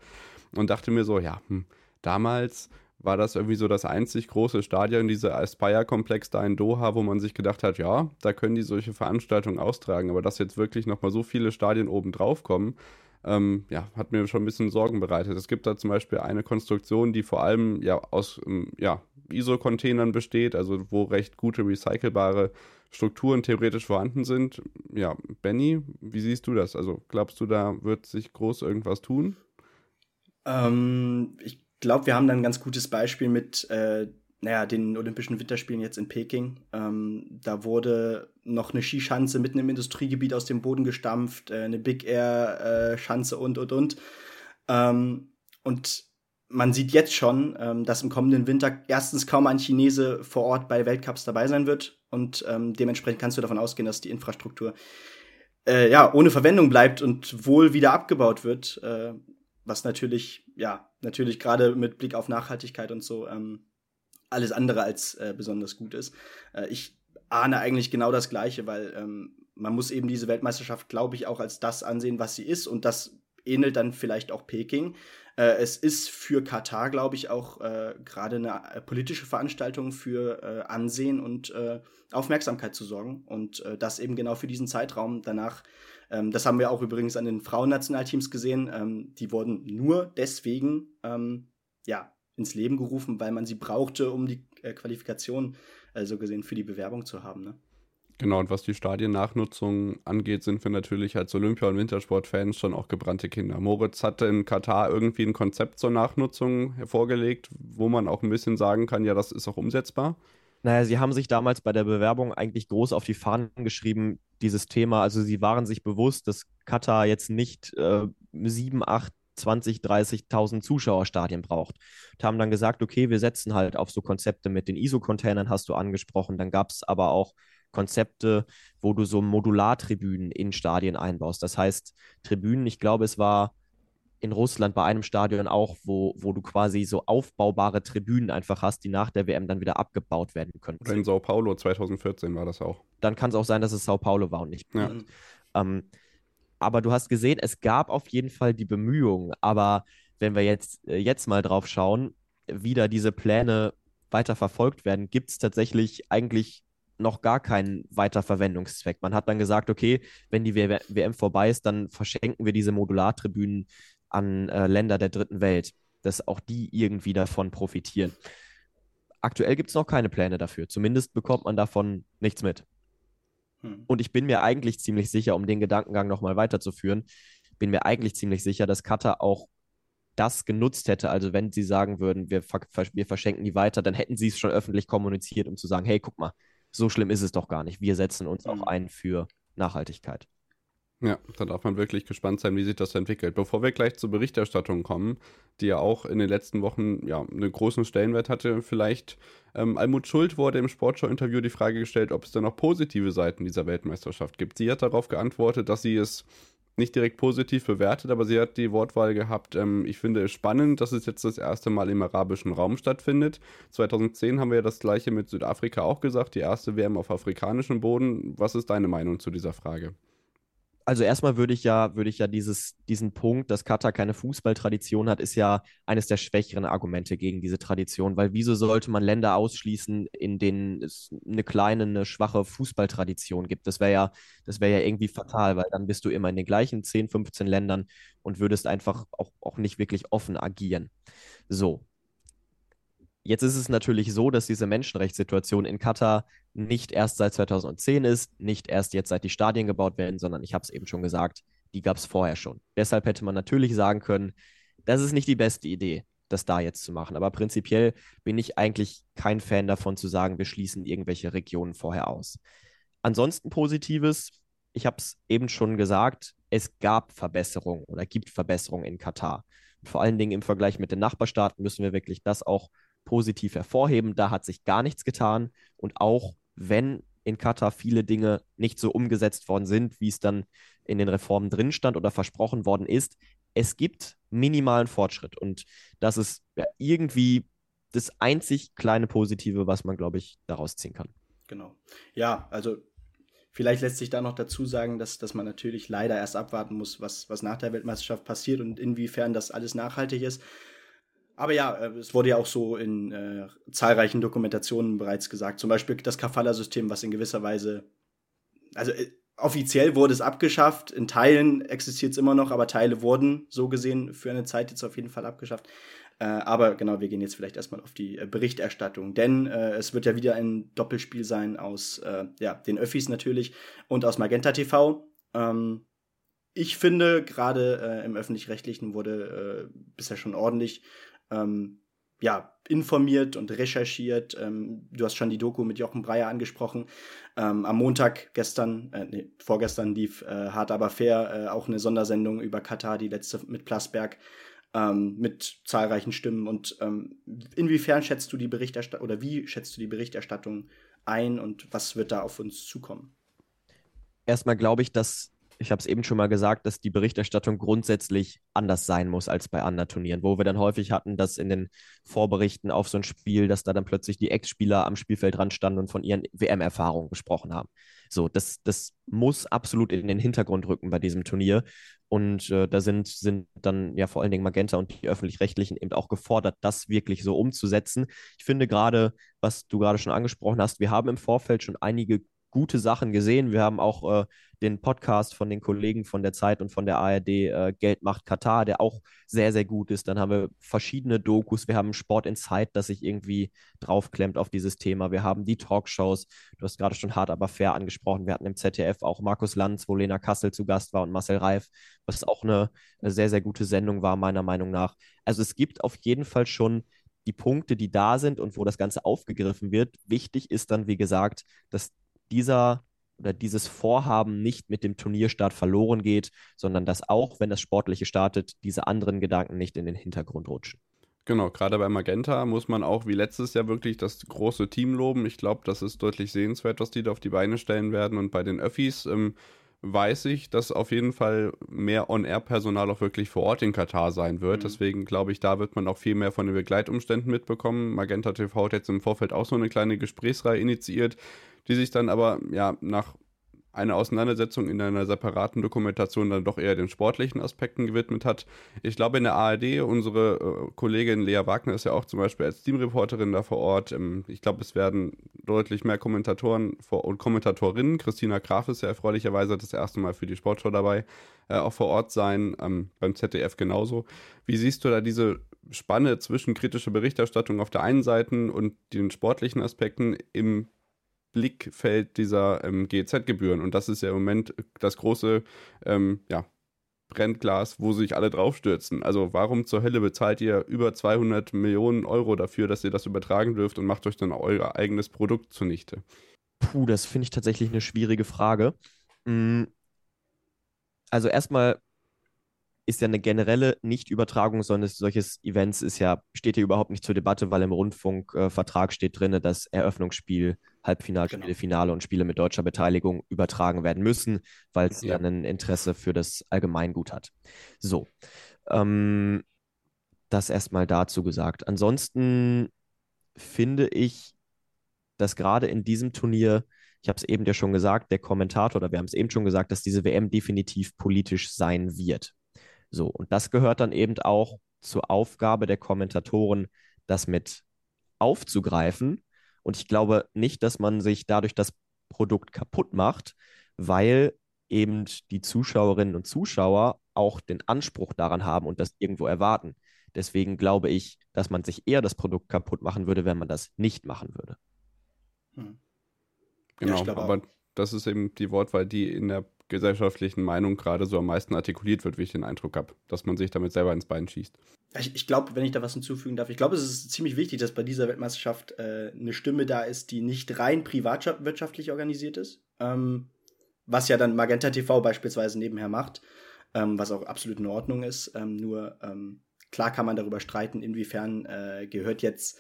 und dachte mir so, ja, hm, damals war das irgendwie so das einzig große Stadion, dieser Aspire-Komplex da in Doha, wo man sich gedacht hat, ja, da können die solche Veranstaltungen austragen, aber dass jetzt wirklich nochmal so viele Stadien oben drauf kommen, ähm, ja, hat mir schon ein bisschen Sorgen bereitet. Es gibt da zum Beispiel eine Konstruktion, die vor allem ja aus ähm, ja, ISO-Containern besteht, also wo recht gute recycelbare Strukturen theoretisch vorhanden sind. Ja, Benny, wie siehst du das? Also glaubst du, da wird sich groß irgendwas tun? Ähm, ich glaube, wir haben da ein ganz gutes Beispiel mit äh, naja, den Olympischen Winterspielen jetzt in Peking. Ähm, da wurde noch eine Skischanze mitten im Industriegebiet aus dem Boden gestampft, äh, eine Big Air-Schanze äh, und, und, und. Ähm, und man sieht jetzt schon, ähm, dass im kommenden Winter erstens kaum ein Chinese vor Ort bei Weltcups dabei sein wird. Und ähm, dementsprechend kannst du davon ausgehen, dass die Infrastruktur äh, ja ohne Verwendung bleibt und wohl wieder abgebaut wird. Äh, was natürlich, ja, natürlich gerade mit Blick auf Nachhaltigkeit und so ähm, alles andere als äh, besonders gut ist. Äh, ich ahne eigentlich genau das Gleiche, weil ähm, man muss eben diese Weltmeisterschaft, glaube ich, auch als das ansehen, was sie ist. Und das ähnelt dann vielleicht auch Peking. Äh, es ist für Katar, glaube ich, auch äh, gerade eine äh, politische Veranstaltung für äh, Ansehen und äh, Aufmerksamkeit zu sorgen. Und äh, das eben genau für diesen Zeitraum danach. Ähm, das haben wir auch übrigens an den Frauennationalteams gesehen. Ähm, die wurden nur deswegen ähm, ja, ins Leben gerufen, weil man sie brauchte, um die äh, Qualifikation äh, so gesehen für die Bewerbung zu haben. Ne? Genau, und was die Stadiennachnutzung angeht, sind wir natürlich als Olympia- und Wintersportfans schon auch gebrannte Kinder. Moritz hatte in Katar irgendwie ein Konzept zur Nachnutzung hervorgelegt, wo man auch ein bisschen sagen kann, ja, das ist auch umsetzbar. Naja, sie haben sich damals bei der Bewerbung eigentlich groß auf die Fahnen geschrieben, dieses Thema. Also sie waren sich bewusst, dass Katar jetzt nicht äh, sieben, acht 20, 30.000 Zuschauerstadien braucht. Und haben dann gesagt, okay, wir setzen halt auf so Konzepte mit den ISO-Containern, hast du angesprochen. Dann gab es aber auch Konzepte, wo du so Modulartribünen in Stadien einbaust. Das heißt, Tribünen, ich glaube, es war in Russland bei einem Stadion auch, wo, wo du quasi so aufbaubare Tribünen einfach hast, die nach der WM dann wieder abgebaut werden können. Oder in Sao Paulo 2014 war das auch. Dann kann es auch sein, dass es Sao Paulo war und nicht. Ja. Ähm, aber du hast gesehen, es gab auf jeden Fall die Bemühungen. Aber wenn wir jetzt, äh, jetzt mal drauf schauen, wie da diese Pläne weiter verfolgt werden, gibt es tatsächlich eigentlich noch gar keinen Weiterverwendungszweck. Man hat dann gesagt, okay, wenn die WM vorbei ist, dann verschenken wir diese Modulartribünen an äh, Länder der dritten Welt, dass auch die irgendwie davon profitieren. Aktuell gibt es noch keine Pläne dafür. Zumindest bekommt man davon nichts mit. Hm. Und ich bin mir eigentlich ziemlich sicher, um den Gedankengang nochmal weiterzuführen, bin mir eigentlich ziemlich sicher, dass Qatar auch das genutzt hätte. Also wenn sie sagen würden, wir, wir verschenken die weiter, dann hätten sie es schon öffentlich kommuniziert, um zu sagen, hey, guck mal, so schlimm ist es doch gar nicht. Wir setzen uns hm. auch ein für Nachhaltigkeit. Ja, da darf man wirklich gespannt sein, wie sich das entwickelt. Bevor wir gleich zur Berichterstattung kommen, die ja auch in den letzten Wochen ja, einen großen Stellenwert hatte, vielleicht ähm, Almut Schuld wurde im Sportschau-Interview die Frage gestellt, ob es denn noch positive Seiten dieser Weltmeisterschaft gibt. Sie hat darauf geantwortet, dass sie es nicht direkt positiv bewertet, aber sie hat die Wortwahl gehabt, ähm, ich finde es spannend, dass es jetzt das erste Mal im arabischen Raum stattfindet. 2010 haben wir ja das gleiche mit Südafrika auch gesagt, die erste WM auf afrikanischem Boden. Was ist deine Meinung zu dieser Frage? Also erstmal würde ich ja, würde ich ja dieses, diesen Punkt, dass Katar keine Fußballtradition hat, ist ja eines der schwächeren Argumente gegen diese Tradition, weil wieso sollte man Länder ausschließen, in denen es eine kleine, eine schwache Fußballtradition gibt? Das wäre ja, das wäre ja irgendwie fatal, weil dann bist du immer in den gleichen 10, 15 Ländern und würdest einfach auch, auch nicht wirklich offen agieren. So, Jetzt ist es natürlich so, dass diese Menschenrechtssituation in Katar nicht erst seit 2010 ist, nicht erst jetzt seit die Stadien gebaut werden, sondern ich habe es eben schon gesagt, die gab es vorher schon. Deshalb hätte man natürlich sagen können, das ist nicht die beste Idee, das da jetzt zu machen. Aber prinzipiell bin ich eigentlich kein Fan davon zu sagen, wir schließen irgendwelche Regionen vorher aus. Ansonsten Positives, ich habe es eben schon gesagt, es gab Verbesserungen oder gibt Verbesserungen in Katar. vor allen Dingen im Vergleich mit den Nachbarstaaten müssen wir wirklich das auch positiv hervorheben. Da hat sich gar nichts getan. Und auch wenn in Katar viele Dinge nicht so umgesetzt worden sind, wie es dann in den Reformen drin stand oder versprochen worden ist, es gibt minimalen Fortschritt. Und das ist irgendwie das einzig kleine Positive, was man, glaube ich, daraus ziehen kann. Genau. Ja, also vielleicht lässt sich da noch dazu sagen, dass, dass man natürlich leider erst abwarten muss, was, was nach der Weltmeisterschaft passiert und inwiefern das alles nachhaltig ist. Aber ja, äh, es wurde ja auch so in äh, zahlreichen Dokumentationen bereits gesagt. Zum Beispiel das Kafala-System, was in gewisser Weise, also äh, offiziell wurde es abgeschafft, in Teilen existiert es immer noch, aber Teile wurden so gesehen für eine Zeit jetzt auf jeden Fall abgeschafft. Äh, aber genau, wir gehen jetzt vielleicht erstmal auf die äh, Berichterstattung, denn äh, es wird ja wieder ein Doppelspiel sein aus ja, den Öffis natürlich und aus Magenta TV. Ähm, ich finde, gerade im öffentlich-rechtlichen wurde bisher schon ordentlich ähm, ja, informiert und recherchiert. Ähm, du hast schon die Doku mit Jochen Breyer angesprochen. Ähm, am Montag gestern, äh, nee, vorgestern lief äh, Hart aber fair äh, auch eine Sondersendung über Katar, die letzte mit Plasberg, ähm, mit zahlreichen Stimmen. Und ähm, inwiefern schätzt du die Berichterstattung oder wie schätzt du die Berichterstattung ein und was wird da auf uns zukommen? Erstmal glaube ich, dass ich habe es eben schon mal gesagt, dass die Berichterstattung grundsätzlich anders sein muss als bei anderen Turnieren, wo wir dann häufig hatten, dass in den Vorberichten auf so ein Spiel, dass da dann plötzlich die Ex-Spieler am Spielfeld dran standen und von ihren WM-Erfahrungen gesprochen haben. So, das, das muss absolut in den Hintergrund rücken bei diesem Turnier. Und äh, da sind, sind dann ja vor allen Dingen Magenta und die öffentlich-rechtlichen eben auch gefordert, das wirklich so umzusetzen. Ich finde gerade, was du gerade schon angesprochen hast, wir haben im Vorfeld schon einige gute Sachen gesehen. Wir haben auch äh, den Podcast von den Kollegen von der Zeit und von der ARD äh, Geld macht Katar, der auch sehr, sehr gut ist. Dann haben wir verschiedene Dokus. Wir haben Sport in Zeit, das sich irgendwie draufklemmt auf dieses Thema. Wir haben die Talkshows. Du hast gerade schon hart, aber fair angesprochen. Wir hatten im ZDF auch Markus Lanz, wo Lena Kassel zu Gast war und Marcel Reif, was auch eine, eine sehr, sehr gute Sendung war, meiner Meinung nach. Also es gibt auf jeden Fall schon die Punkte, die da sind und wo das Ganze aufgegriffen wird. Wichtig ist dann, wie gesagt, dass dieser oder dieses Vorhaben nicht mit dem Turnierstart verloren geht, sondern dass auch, wenn das Sportliche startet, diese anderen Gedanken nicht in den Hintergrund rutschen. Genau, gerade bei Magenta muss man auch wie letztes Jahr wirklich das große Team loben. Ich glaube, das ist deutlich sehenswert, was die da auf die Beine stellen werden. Und bei den Öffis ähm, weiß ich, dass auf jeden Fall mehr On-Air-Personal auch wirklich vor Ort in Katar sein wird. Mhm. Deswegen glaube ich, da wird man auch viel mehr von den Begleitumständen mitbekommen. Magenta TV hat jetzt im Vorfeld auch so eine kleine Gesprächsreihe initiiert, die sich dann aber ja nach einer Auseinandersetzung in einer separaten Dokumentation dann doch eher den sportlichen Aspekten gewidmet hat. Ich glaube, in der ARD, unsere äh, Kollegin Lea Wagner ist ja auch zum Beispiel als Teamreporterin da vor Ort. Ähm, ich glaube, es werden deutlich mehr Kommentatoren und Kommentatorinnen. Christina Graf ist ja erfreulicherweise das erste Mal für die Sportschau dabei, äh, auch vor Ort sein, ähm, beim ZDF genauso. Wie siehst du da diese Spanne zwischen kritischer Berichterstattung auf der einen Seite und den sportlichen Aspekten im Blickfeld dieser ähm, GZ-Gebühren. Und das ist ja im Moment das große ähm, ja, Brennglas, wo sich alle draufstürzen. Also warum zur Hölle bezahlt ihr über 200 Millionen Euro dafür, dass ihr das übertragen dürft und macht euch dann euer eigenes Produkt zunichte? Puh, das finde ich tatsächlich eine schwierige Frage. Mm. Also erstmal ist ja eine generelle Nichtübertragung solches, solches Events ist ja, steht hier überhaupt nicht zur Debatte, weil im Rundfunkvertrag äh, steht drin, dass Eröffnungsspiel, Halbfinalspiele, genau. Finale und Spiele mit deutscher Beteiligung übertragen werden müssen, weil es ja. dann ein Interesse für das Allgemeingut hat. So. Ähm, das erstmal dazu gesagt. Ansonsten finde ich, dass gerade in diesem Turnier, ich habe es eben ja schon gesagt, der Kommentator, oder wir haben es eben schon gesagt, dass diese WM definitiv politisch sein wird. So, und das gehört dann eben auch zur Aufgabe der Kommentatoren, das mit aufzugreifen. Und ich glaube nicht, dass man sich dadurch das Produkt kaputt macht, weil eben die Zuschauerinnen und Zuschauer auch den Anspruch daran haben und das irgendwo erwarten. Deswegen glaube ich, dass man sich eher das Produkt kaputt machen würde, wenn man das nicht machen würde. Hm. Genau, ja, aber das ist eben die Wortwahl, die in der gesellschaftlichen Meinung gerade so am meisten artikuliert wird, wie ich den Eindruck habe, dass man sich damit selber ins Bein schießt. Ich, ich glaube, wenn ich da was hinzufügen darf, ich glaube, es ist ziemlich wichtig, dass bei dieser Weltmeisterschaft äh, eine Stimme da ist, die nicht rein privatwirtschaftlich organisiert ist, ähm, was ja dann Magenta TV beispielsweise nebenher macht, ähm, was auch absolut in Ordnung ist. Ähm, nur ähm, klar kann man darüber streiten, inwiefern äh, gehört jetzt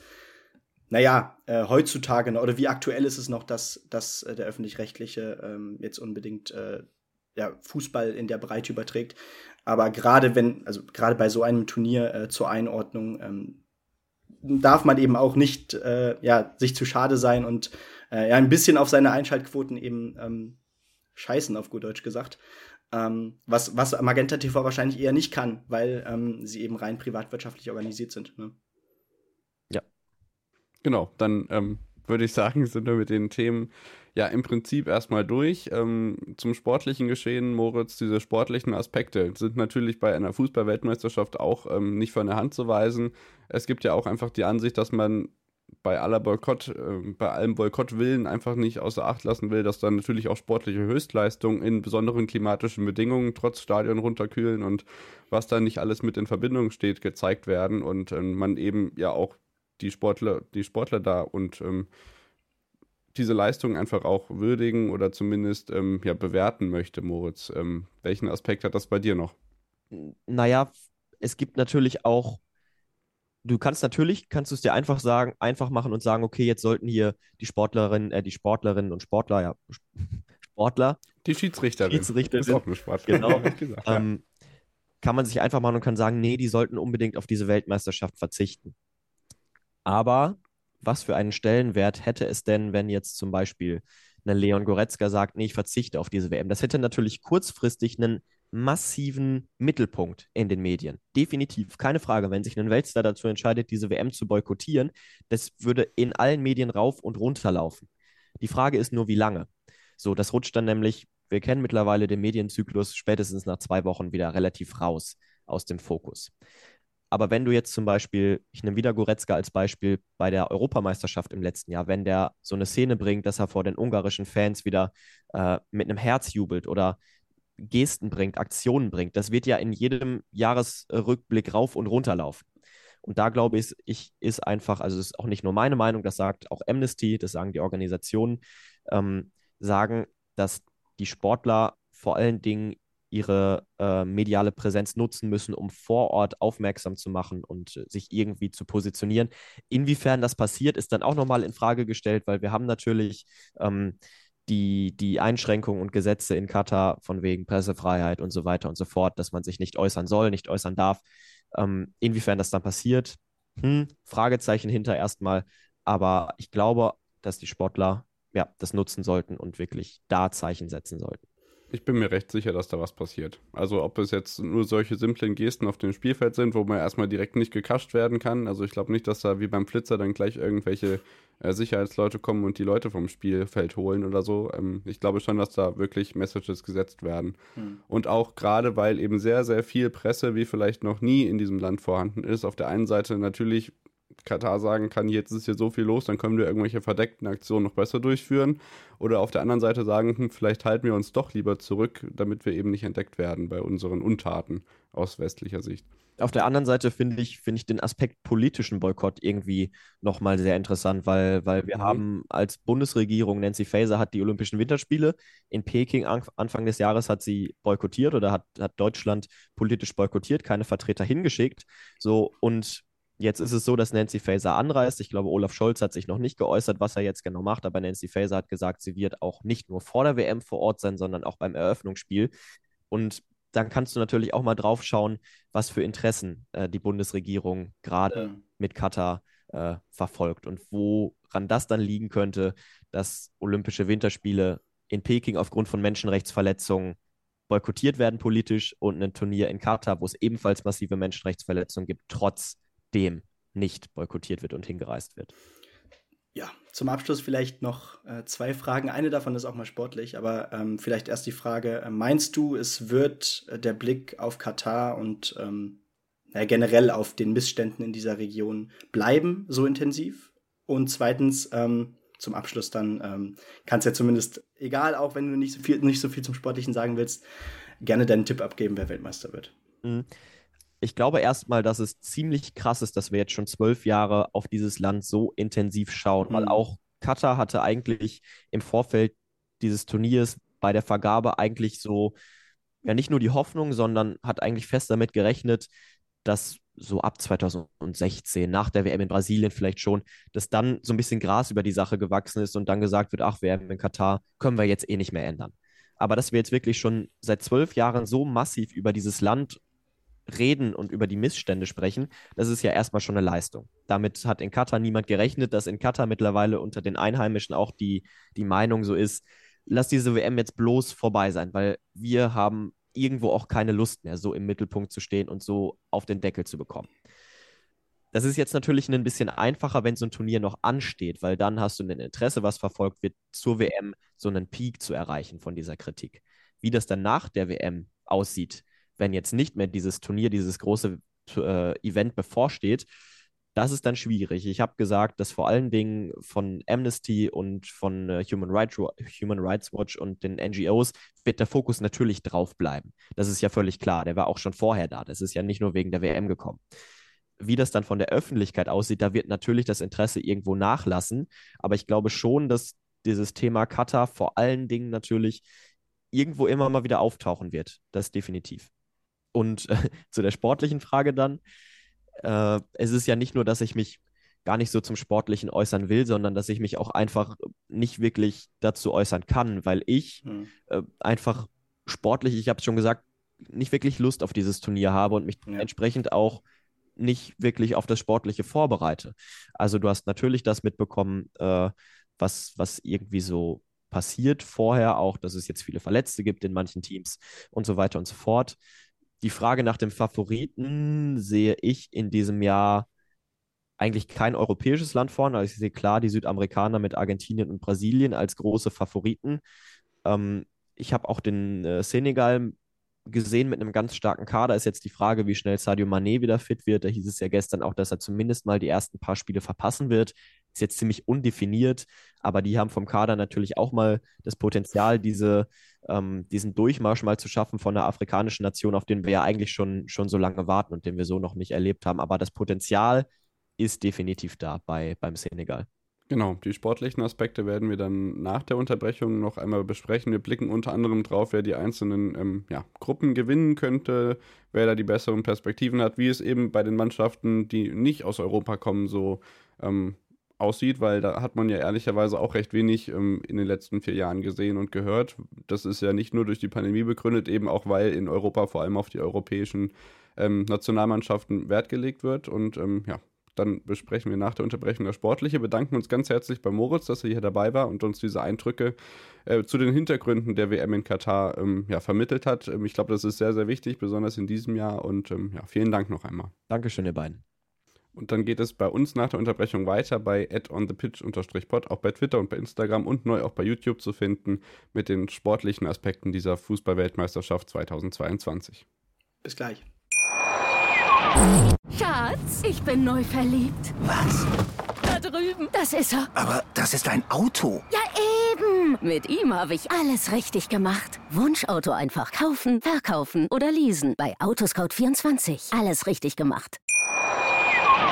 naja, äh, heutzutage oder wie aktuell ist es noch, dass, dass äh, der öffentlich-rechtliche ähm, jetzt unbedingt äh, ja, Fußball in der Breite überträgt. Aber gerade wenn, also gerade bei so einem Turnier äh, zur Einordnung, ähm, darf man eben auch nicht äh, ja, sich zu schade sein und äh, ja, ein bisschen auf seine Einschaltquoten eben ähm, scheißen, auf gut Deutsch gesagt. Ähm, was, was Magenta TV wahrscheinlich eher nicht kann, weil ähm, sie eben rein privatwirtschaftlich organisiert sind. Ne? Ja. Genau, dann ähm, würde ich sagen, sind wir mit den Themen ja im Prinzip erstmal durch. Ähm, zum sportlichen Geschehen, Moritz, diese sportlichen Aspekte sind natürlich bei einer Fußball-Weltmeisterschaft auch ähm, nicht von der Hand zu weisen. Es gibt ja auch einfach die Ansicht, dass man bei aller Boykott, äh, bei allem Boykottwillen einfach nicht außer Acht lassen will, dass dann natürlich auch sportliche Höchstleistungen in besonderen klimatischen Bedingungen trotz Stadion runterkühlen und was da nicht alles mit in Verbindung steht, gezeigt werden und äh, man eben ja auch die Sportler, die Sportler da und ähm, diese Leistung einfach auch würdigen oder zumindest ähm, ja, bewerten möchte, Moritz. Ähm, welchen Aspekt hat das bei dir noch? Naja, es gibt natürlich auch, du kannst natürlich, kannst du es dir einfach sagen, einfach machen und sagen, okay, jetzt sollten hier die Sportlerinnen, äh, die Sportlerinnen und Sportler, ja, Sportler. Die Schiedsrichterin. Schiedsrichterin. Ist auch eine Sportlerin. Genau. gesagt, ähm, kann man sich einfach machen und kann sagen, nee, die sollten unbedingt auf diese Weltmeisterschaft verzichten. Aber was für einen Stellenwert hätte es denn, wenn jetzt zum Beispiel ein Leon Goretzka sagt, nee, ich verzichte auf diese WM? Das hätte natürlich kurzfristig einen massiven Mittelpunkt in den Medien. Definitiv, keine Frage. Wenn sich ein Weltstar dazu entscheidet, diese WM zu boykottieren, das würde in allen Medien rauf und runter laufen. Die Frage ist nur, wie lange. So, das rutscht dann nämlich, wir kennen mittlerweile den Medienzyklus, spätestens nach zwei Wochen wieder relativ raus aus dem Fokus. Aber wenn du jetzt zum Beispiel, ich nehme wieder Goretzka als Beispiel bei der Europameisterschaft im letzten Jahr, wenn der so eine Szene bringt, dass er vor den ungarischen Fans wieder äh, mit einem Herz jubelt oder Gesten bringt, Aktionen bringt, das wird ja in jedem Jahresrückblick rauf und runter laufen. Und da glaube ich, ich ist einfach, also es ist auch nicht nur meine Meinung, das sagt auch Amnesty, das sagen die Organisationen, ähm, sagen, dass die Sportler vor allen Dingen ihre äh, mediale Präsenz nutzen müssen, um vor Ort aufmerksam zu machen und sich irgendwie zu positionieren. Inwiefern das passiert, ist dann auch nochmal in Frage gestellt, weil wir haben natürlich ähm, die, die Einschränkungen und Gesetze in Katar von wegen Pressefreiheit und so weiter und so fort, dass man sich nicht äußern soll, nicht äußern darf. Ähm, inwiefern das dann passiert, hm, Fragezeichen hinter erstmal. Aber ich glaube, dass die Sportler ja, das nutzen sollten und wirklich da Zeichen setzen sollten. Ich bin mir recht sicher, dass da was passiert. Also ob es jetzt nur solche simplen Gesten auf dem Spielfeld sind, wo man erstmal direkt nicht gekascht werden kann. Also ich glaube nicht, dass da wie beim Flitzer dann gleich irgendwelche äh, Sicherheitsleute kommen und die Leute vom Spielfeld holen oder so. Ähm, ich glaube schon, dass da wirklich Messages gesetzt werden. Hm. Und auch gerade, weil eben sehr, sehr viel Presse wie vielleicht noch nie in diesem Land vorhanden ist. Auf der einen Seite natürlich Katar sagen kann, jetzt ist hier so viel los, dann können wir irgendwelche verdeckten Aktionen noch besser durchführen. Oder auf der anderen Seite sagen, hm, vielleicht halten wir uns doch lieber zurück, damit wir eben nicht entdeckt werden bei unseren Untaten aus westlicher Sicht. Auf der anderen Seite finde ich, find ich den Aspekt politischen Boykott irgendwie nochmal sehr interessant, weil, weil wir mhm. haben als Bundesregierung, Nancy Faeser hat die Olympischen Winterspiele in Peking Anfang des Jahres hat sie boykottiert oder hat, hat Deutschland politisch boykottiert, keine Vertreter hingeschickt. So, und Jetzt ist es so, dass Nancy Faeser anreist. Ich glaube, Olaf Scholz hat sich noch nicht geäußert, was er jetzt genau macht, aber Nancy Faeser hat gesagt, sie wird auch nicht nur vor der WM vor Ort sein, sondern auch beim Eröffnungsspiel. Und dann kannst du natürlich auch mal drauf schauen, was für Interessen äh, die Bundesregierung gerade ja. mit Katar äh, verfolgt und woran das dann liegen könnte, dass Olympische Winterspiele in Peking aufgrund von Menschenrechtsverletzungen boykottiert werden politisch und ein Turnier in Katar, wo es ebenfalls massive Menschenrechtsverletzungen gibt, trotz dem nicht boykottiert wird und hingereist wird. Ja, zum Abschluss vielleicht noch äh, zwei Fragen. Eine davon ist auch mal sportlich, aber ähm, vielleicht erst die Frage: äh, Meinst du, es wird äh, der Blick auf Katar und ähm, generell auf den Missständen in dieser Region bleiben so intensiv? Und zweitens, ähm, zum Abschluss dann, ähm, kannst ja zumindest, egal auch wenn du nicht so viel, nicht so viel zum Sportlichen sagen willst, gerne deinen Tipp abgeben, wer Weltmeister wird. Mhm ich glaube erstmal, dass es ziemlich krass ist, dass wir jetzt schon zwölf Jahre auf dieses Land so intensiv schauen, mhm. weil auch Katar hatte eigentlich im Vorfeld dieses Turniers bei der Vergabe eigentlich so, ja, nicht nur die Hoffnung, sondern hat eigentlich fest damit gerechnet, dass so ab 2016, nach der WM in Brasilien vielleicht schon, dass dann so ein bisschen Gras über die Sache gewachsen ist und dann gesagt wird, ach, WM in Katar können wir jetzt eh nicht mehr ändern. Aber dass wir jetzt wirklich schon seit zwölf Jahren so massiv über dieses Land reden und über die Missstände sprechen, das ist ja erstmal schon eine Leistung. Damit hat in Katar niemand gerechnet, dass in Katar mittlerweile unter den Einheimischen auch die, die Meinung so ist, lass diese WM jetzt bloß vorbei sein, weil wir haben irgendwo auch keine Lust mehr, so im Mittelpunkt zu stehen und so auf den Deckel zu bekommen. Das ist jetzt natürlich ein bisschen einfacher, wenn so ein Turnier noch ansteht, weil dann hast du ein Interesse, was verfolgt wird, zur WM so einen Peak zu erreichen von dieser Kritik. Wie das dann nach der WM aussieht, wenn jetzt nicht mehr dieses Turnier, dieses große äh, Event bevorsteht, das ist dann schwierig. Ich habe gesagt, dass vor allen Dingen von Amnesty und von äh, Human, Rights, Human Rights Watch und den NGOs wird der Fokus natürlich drauf bleiben. Das ist ja völlig klar. Der war auch schon vorher da. Das ist ja nicht nur wegen der WM gekommen. wie das dann von der Öffentlichkeit aussieht, da wird natürlich das Interesse irgendwo nachlassen. Aber ich glaube schon, dass dieses Thema Katar vor allen Dingen natürlich irgendwo immer mal wieder auftauchen wird. Das definitiv. Und äh, zu der sportlichen Frage dann. Äh, es ist ja nicht nur, dass ich mich gar nicht so zum Sportlichen äußern will, sondern dass ich mich auch einfach nicht wirklich dazu äußern kann, weil ich hm. äh, einfach sportlich, ich habe es schon gesagt, nicht wirklich Lust auf dieses Turnier habe und mich ja. entsprechend auch nicht wirklich auf das Sportliche vorbereite. Also du hast natürlich das mitbekommen, äh, was, was irgendwie so passiert vorher, auch dass es jetzt viele Verletzte gibt in manchen Teams und so weiter und so fort. Die Frage nach dem Favoriten sehe ich in diesem Jahr eigentlich kein europäisches Land vorne. Also ich sehe klar die Südamerikaner mit Argentinien und Brasilien als große Favoriten. Ähm, ich habe auch den äh, Senegal gesehen mit einem ganz starken Kader. Ist jetzt die Frage, wie schnell Sadio Mané wieder fit wird. Da hieß es ja gestern auch, dass er zumindest mal die ersten paar Spiele verpassen wird. Ist jetzt ziemlich undefiniert, aber die haben vom Kader natürlich auch mal das Potenzial, diese, ähm, diesen Durchmarsch mal zu schaffen von einer afrikanischen Nation, auf den wir ja eigentlich schon, schon so lange warten und den wir so noch nicht erlebt haben. Aber das Potenzial ist definitiv da bei, beim Senegal. Genau, die sportlichen Aspekte werden wir dann nach der Unterbrechung noch einmal besprechen. Wir blicken unter anderem drauf, wer die einzelnen ähm, ja, Gruppen gewinnen könnte, wer da die besseren Perspektiven hat, wie es eben bei den Mannschaften, die nicht aus Europa kommen, so ähm, aussieht, weil da hat man ja ehrlicherweise auch recht wenig ähm, in den letzten vier Jahren gesehen und gehört. Das ist ja nicht nur durch die Pandemie begründet, eben auch weil in Europa vor allem auf die europäischen ähm, Nationalmannschaften Wert gelegt wird. Und ähm, ja, dann besprechen wir nach der Unterbrechung das Sportliche. Bedanken uns ganz herzlich bei Moritz, dass er hier dabei war und uns diese Eindrücke äh, zu den Hintergründen der WM in Katar ähm, ja, vermittelt hat. Ähm, ich glaube, das ist sehr, sehr wichtig, besonders in diesem Jahr. Und ähm, ja, vielen Dank noch einmal. Dankeschön, ihr beiden. Und dann geht es bei uns nach der Unterbrechung weiter bei addonthepitch-pod, auch bei Twitter und bei Instagram und neu auch bei YouTube zu finden mit den sportlichen Aspekten dieser Fußballweltmeisterschaft 2022. Bis gleich. Schatz, ich bin neu verliebt. Was? Da drüben. Das ist er. Aber das ist ein Auto. Ja, eben. Mit ihm habe ich alles richtig gemacht. Wunschauto einfach kaufen, verkaufen oder leasen. Bei Autoscout24. Alles richtig gemacht.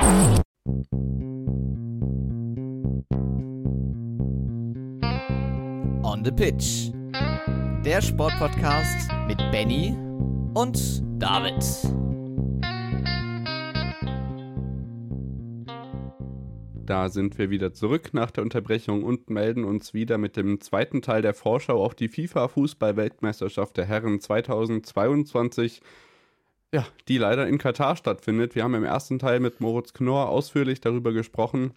On the Pitch. Der Sportpodcast mit Benny und David. Da sind wir wieder zurück nach der Unterbrechung und melden uns wieder mit dem zweiten Teil der Vorschau auf die FIFA-Fußball-Weltmeisterschaft der Herren 2022. Ja, die leider in Katar stattfindet. Wir haben im ersten Teil mit Moritz Knorr ausführlich darüber gesprochen,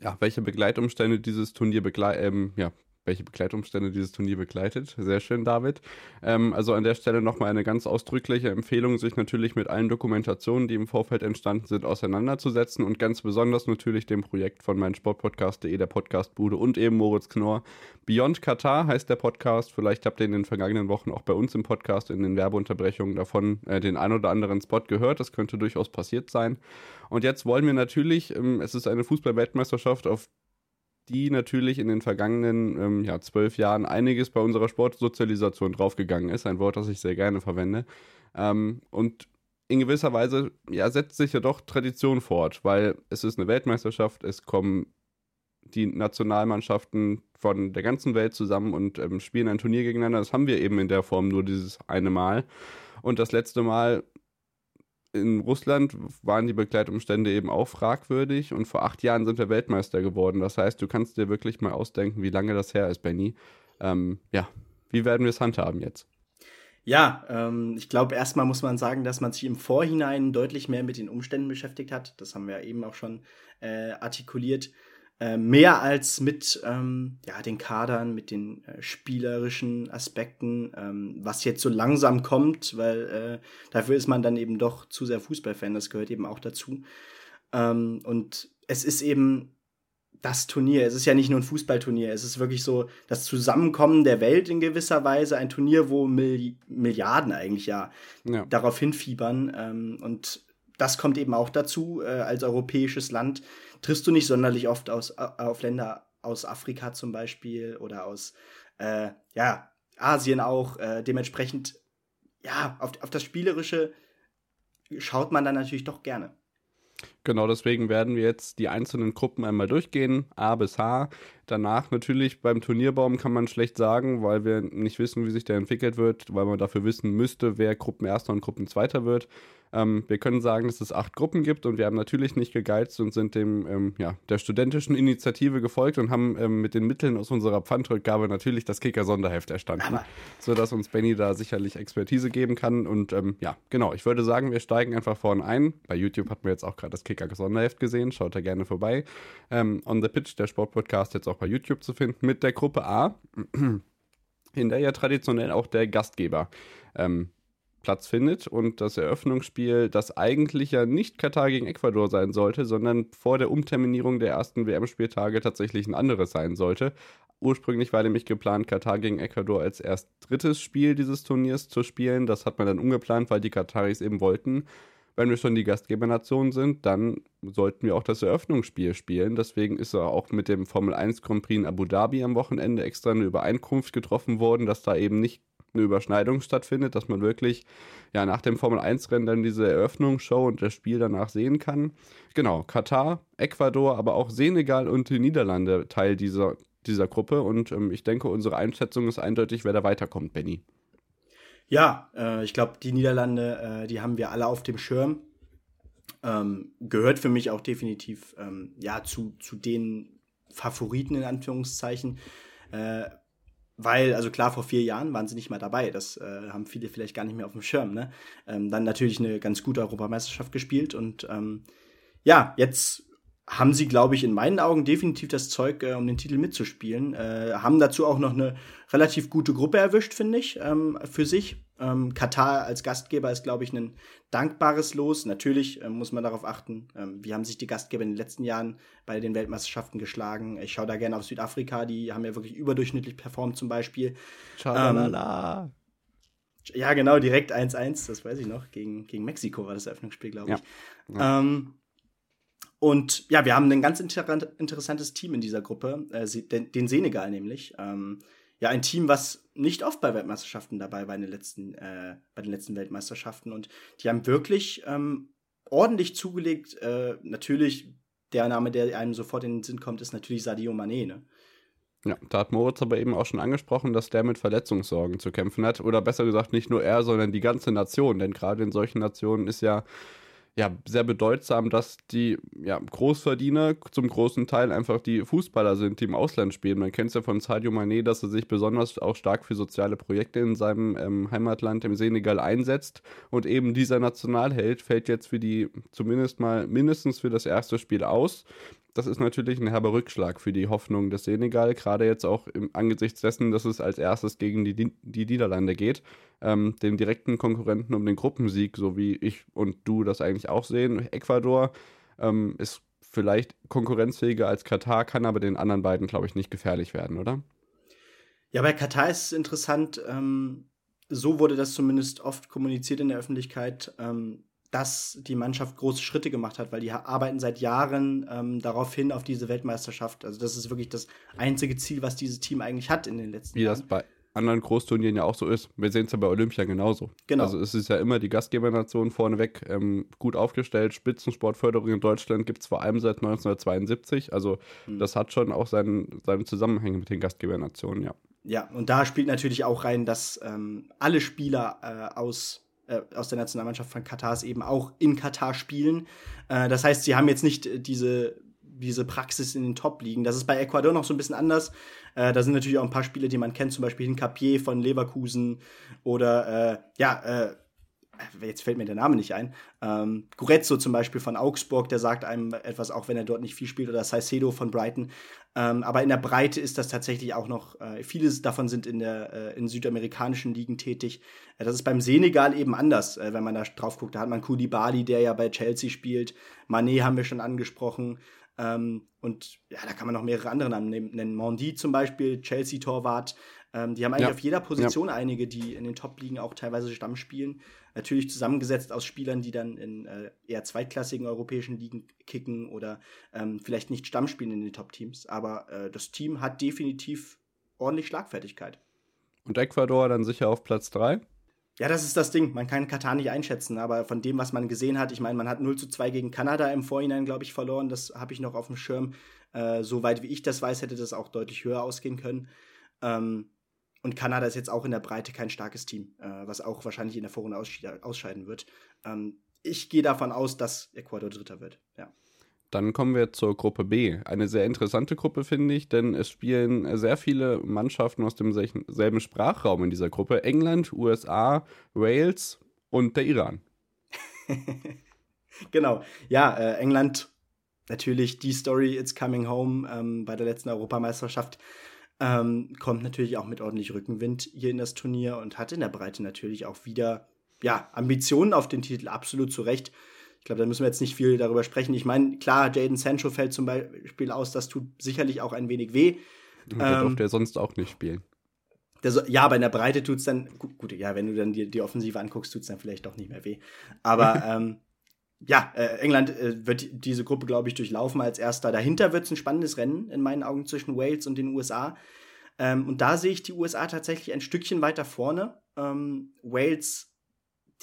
ja, welche Begleitumstände dieses Turnier begle ähm, ja, welche Begleitumstände dieses Turnier begleitet. Sehr schön, David. Ähm, also an der Stelle nochmal eine ganz ausdrückliche Empfehlung, sich natürlich mit allen Dokumentationen, die im Vorfeld entstanden sind, auseinanderzusetzen und ganz besonders natürlich dem Projekt von meinsportpodcast.de, der Podcastbude und eben Moritz Knorr. Beyond Qatar heißt der Podcast. Vielleicht habt ihr in den vergangenen Wochen auch bei uns im Podcast in den Werbeunterbrechungen davon äh, den ein oder anderen Spot gehört. Das könnte durchaus passiert sein. Und jetzt wollen wir natürlich, ähm, es ist eine Fußball-Weltmeisterschaft, auf die natürlich in den vergangenen ähm, ja, zwölf Jahren einiges bei unserer Sportsozialisation draufgegangen ist. Ein Wort, das ich sehr gerne verwende. Ähm, und in gewisser Weise ja, setzt sich ja doch Tradition fort, weil es ist eine Weltmeisterschaft, es kommen die Nationalmannschaften von der ganzen Welt zusammen und ähm, spielen ein Turnier gegeneinander. Das haben wir eben in der Form nur dieses eine Mal. Und das letzte Mal in Russland waren die Begleitumstände eben auch fragwürdig und vor acht Jahren sind wir Weltmeister geworden. Das heißt, du kannst dir wirklich mal ausdenken, wie lange das her ist, Benny. Ähm, ja, wie werden wir es handhaben jetzt? Ja, ähm, ich glaube, erstmal muss man sagen, dass man sich im Vorhinein deutlich mehr mit den Umständen beschäftigt hat. Das haben wir eben auch schon äh, artikuliert. Äh, mehr als mit ähm, ja, den Kadern, mit den äh, spielerischen Aspekten, ähm, was jetzt so langsam kommt, weil äh, dafür ist man dann eben doch zu sehr Fußballfan, das gehört eben auch dazu. Ähm, und es ist eben das Turnier, es ist ja nicht nur ein Fußballturnier, es ist wirklich so das Zusammenkommen der Welt in gewisser Weise, ein Turnier, wo Milli Milliarden eigentlich ja, ja. darauf hinfiebern. Ähm, und das kommt eben auch dazu, äh, als europäisches Land triffst du nicht sonderlich oft aus, auf Länder aus Afrika zum Beispiel oder aus äh, ja, Asien auch. Äh, dementsprechend, ja, auf, auf das Spielerische schaut man dann natürlich doch gerne. Genau, deswegen werden wir jetzt die einzelnen Gruppen einmal durchgehen, A bis H. Danach natürlich beim Turnierbaum kann man schlecht sagen, weil wir nicht wissen, wie sich der entwickelt wird, weil man dafür wissen müsste, wer Gruppenerster und Gruppenzweiter wird. Ähm, wir können sagen, dass es acht Gruppen gibt und wir haben natürlich nicht gegeizt und sind dem ähm, ja, der studentischen Initiative gefolgt und haben ähm, mit den Mitteln aus unserer Pfandrückgabe natürlich das Kicker-Sonderheft erstanden, sodass uns Benny da sicherlich Expertise geben kann. Und ähm, ja, genau, ich würde sagen, wir steigen einfach vorne ein. Bei YouTube hat man jetzt auch gerade das Kicker-Sonderheft gesehen, schaut da gerne vorbei. Ähm, On the Pitch, der Sportpodcast, jetzt auch bei YouTube zu finden, mit der Gruppe A, in der ja traditionell auch der Gastgeber ähm, Platz findet und das Eröffnungsspiel, das eigentlich ja nicht Katar gegen Ecuador sein sollte, sondern vor der Umterminierung der ersten WM-Spieltage tatsächlich ein anderes sein sollte. Ursprünglich war nämlich geplant, Katar gegen Ecuador als erst drittes Spiel dieses Turniers zu spielen. Das hat man dann umgeplant, weil die Kataris eben wollten, wenn wir schon die Gastgebernation sind, dann sollten wir auch das Eröffnungsspiel spielen. Deswegen ist auch mit dem Formel 1 Grand Prix in Abu Dhabi am Wochenende extra eine Übereinkunft getroffen worden, dass da eben nicht eine Überschneidung stattfindet, dass man wirklich ja nach dem Formel 1 Rennen dann diese Eröffnungsshow und das Spiel danach sehen kann. Genau, Katar, Ecuador, aber auch Senegal und die Niederlande Teil dieser, dieser Gruppe und ähm, ich denke, unsere Einschätzung ist eindeutig, wer da weiterkommt, Benny. Ja, äh, ich glaube, die Niederlande, äh, die haben wir alle auf dem Schirm. Ähm, gehört für mich auch definitiv ähm, ja, zu, zu den Favoriten in Anführungszeichen. Äh, weil, also klar, vor vier Jahren waren sie nicht mal dabei. Das äh, haben viele vielleicht gar nicht mehr auf dem Schirm. Ne? Ähm, dann natürlich eine ganz gute Europameisterschaft gespielt. Und ähm, ja, jetzt haben sie, glaube ich, in meinen Augen definitiv das Zeug, äh, um den Titel mitzuspielen. Äh, haben dazu auch noch eine relativ gute Gruppe erwischt, finde ich, ähm, für sich. Ähm, Katar als Gastgeber ist, glaube ich, ein dankbares Los. Natürlich äh, muss man darauf achten, ähm, wie haben sich die Gastgeber in den letzten Jahren bei den Weltmeisterschaften geschlagen. Ich schaue da gerne auf Südafrika, die haben ja wirklich überdurchschnittlich performt zum Beispiel. Schalala. Ähm, ja, genau, direkt 1-1, das weiß ich noch. Gegen, gegen Mexiko war das Eröffnungsspiel, glaube ich. Ja. Ja. Ähm, und ja, wir haben ein ganz inter interessantes Team in dieser Gruppe, äh, den, den, Senegal nämlich. Ähm, ja ein Team, was nicht oft bei Weltmeisterschaften dabei war in den letzten, äh, bei den letzten Weltmeisterschaften. Und die haben wirklich ähm, ordentlich zugelegt. Äh, natürlich, der Name, der einem sofort in den Sinn kommt, ist natürlich Sadio Mané. Ne? Ja, da hat Moritz aber eben auch schon angesprochen, dass der mit Verletzungssorgen zu kämpfen hat. Oder besser gesagt, nicht nur er, sondern die ganze Nation. Denn gerade in solchen Nationen ist ja ja, sehr bedeutsam, dass die ja, Großverdiener zum großen Teil einfach die Fußballer sind, die im Ausland spielen. Man kennt es ja von Sadio Mané, dass er sich besonders auch stark für soziale Projekte in seinem ähm, Heimatland im Senegal einsetzt. Und eben dieser Nationalheld fällt jetzt für die, zumindest mal mindestens für das erste Spiel aus das ist natürlich ein herber Rückschlag für die Hoffnung des Senegal, gerade jetzt auch im angesichts dessen, dass es als erstes gegen die, die Niederlande geht, ähm, dem direkten Konkurrenten um den Gruppensieg, so wie ich und du das eigentlich auch sehen. Ecuador ähm, ist vielleicht konkurrenzfähiger als Katar, kann aber den anderen beiden, glaube ich, nicht gefährlich werden, oder? Ja, bei Katar ist es interessant, ähm, so wurde das zumindest oft kommuniziert in der Öffentlichkeit. Ähm, dass die Mannschaft große Schritte gemacht hat, weil die arbeiten seit Jahren ähm, darauf hin auf diese Weltmeisterschaft. Also das ist wirklich das einzige Ziel, was dieses Team eigentlich hat in den letzten Wie Jahren. Wie das bei anderen Großturnieren ja auch so ist. Wir sehen es ja bei Olympia genauso. Genau. Also es ist ja immer die Gastgebernation vorneweg ähm, gut aufgestellt. Spitzensportförderung in Deutschland gibt es vor allem seit 1972. Also hm. das hat schon auch seinen, seine Zusammenhänge mit den Gastgebernationen, ja. Ja, und da spielt natürlich auch rein, dass ähm, alle Spieler äh, aus äh, aus der Nationalmannschaft von Katars eben auch in Katar spielen. Äh, das heißt, sie haben jetzt nicht äh, diese, diese Praxis in den Top-Ligen. Das ist bei Ecuador noch so ein bisschen anders. Äh, da sind natürlich auch ein paar Spiele, die man kennt, zum Beispiel Hincapié von Leverkusen oder äh, ja, äh, jetzt fällt mir der Name nicht ein, ähm, Gurezzo zum Beispiel von Augsburg, der sagt einem etwas, auch wenn er dort nicht viel spielt, oder Saicedo von Brighton. Ähm, aber in der Breite ist das tatsächlich auch noch, äh, viele davon sind in der äh, in südamerikanischen Ligen tätig. Äh, das ist beim Senegal eben anders, äh, wenn man da drauf guckt. Da hat man Koulibaly, der ja bei Chelsea spielt. Mané haben wir schon angesprochen. Ähm, und ja, da kann man noch mehrere andere Namen nennen. Mondi zum Beispiel, Chelsea-Torwart. Ähm, die haben eigentlich ja. auf jeder Position ja. einige, die in den Top-Ligen auch teilweise Stamm spielen. Natürlich zusammengesetzt aus Spielern, die dann in äh, eher zweitklassigen europäischen Ligen kicken oder ähm, vielleicht nicht Stamm spielen in den Top-Teams. Aber äh, das Team hat definitiv ordentlich Schlagfertigkeit. Und Ecuador dann sicher auf Platz 3? Ja, das ist das Ding. Man kann Katar nicht einschätzen, aber von dem, was man gesehen hat, ich meine, man hat 0 zu 2 gegen Kanada im Vorhinein, glaube ich, verloren. Das habe ich noch auf dem Schirm. Äh, soweit wie ich das weiß, hätte das auch deutlich höher ausgehen können. Ähm, und Kanada ist jetzt auch in der Breite kein starkes Team, äh, was auch wahrscheinlich in der Vorrunde ausscheiden wird. Ähm, ich gehe davon aus, dass Ecuador Dritter wird. Ja. Dann kommen wir zur Gruppe B. Eine sehr interessante Gruppe, finde ich, denn es spielen sehr viele Mannschaften aus dem selben Sprachraum in dieser Gruppe. England, USA, Wales und der Iran. genau. Ja, äh, England, natürlich die Story It's Coming Home ähm, bei der letzten Europameisterschaft. Ähm, kommt natürlich auch mit ordentlich Rückenwind hier in das Turnier und hat in der Breite natürlich auch wieder ja, Ambitionen auf den Titel, absolut zu Recht. Ich glaube, da müssen wir jetzt nicht viel darüber sprechen. Ich meine, klar, Jaden Sancho fällt zum Beispiel aus, das tut sicherlich auch ein wenig weh. Der ähm, durfte er sonst auch nicht spielen. So, ja, aber in der Breite tut es dann, gut, gut, ja, wenn du dann die, die Offensive anguckst, tut es dann vielleicht doch nicht mehr weh. Aber ähm, ja, äh, England äh, wird diese Gruppe, glaube ich, durchlaufen als erster. Dahinter wird es ein spannendes Rennen in meinen Augen zwischen Wales und den USA. Ähm, und da sehe ich die USA tatsächlich ein Stückchen weiter vorne. Ähm, Wales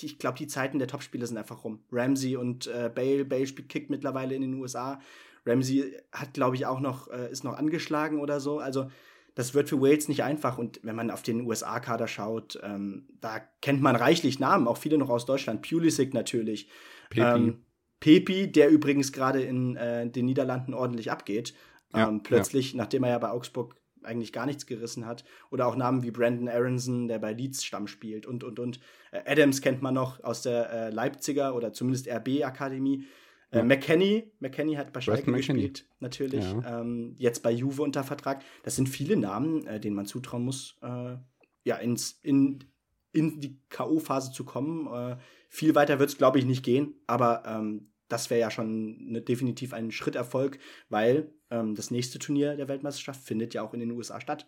ich glaube, die Zeiten der Topspieler sind einfach rum. Ramsey und äh, Bale, Bale spielt Kick mittlerweile in den USA. Ramsey hat, glaube ich, auch noch, äh, ist noch angeschlagen oder so. Also, das wird für Wales nicht einfach. Und wenn man auf den USA-Kader schaut, ähm, da kennt man reichlich Namen, auch viele noch aus Deutschland. Pulisic natürlich. Pepi. Ähm, Pepi, der übrigens gerade in äh, den Niederlanden ordentlich abgeht. Ja, ähm, plötzlich, ja. nachdem er ja bei Augsburg eigentlich gar nichts gerissen hat. Oder auch Namen wie Brandon Aronson, der bei Leeds Stamm spielt und, und, und. Äh, Adams kennt man noch aus der äh, Leipziger oder zumindest RB-Akademie. Äh, ja. McKenny, McKenny hat bei Schalke gespielt, natürlich. Ja. Ähm, jetzt bei Juve unter Vertrag. Das sind viele Namen, äh, denen man zutrauen muss, äh, ja, ins, in, in die K.O.-Phase zu kommen. Viel weiter wird es, glaube ich, nicht gehen, aber ähm, das wäre ja schon ne, definitiv ein Schritterfolg, weil ähm, das nächste Turnier der Weltmeisterschaft findet ja auch in den USA statt.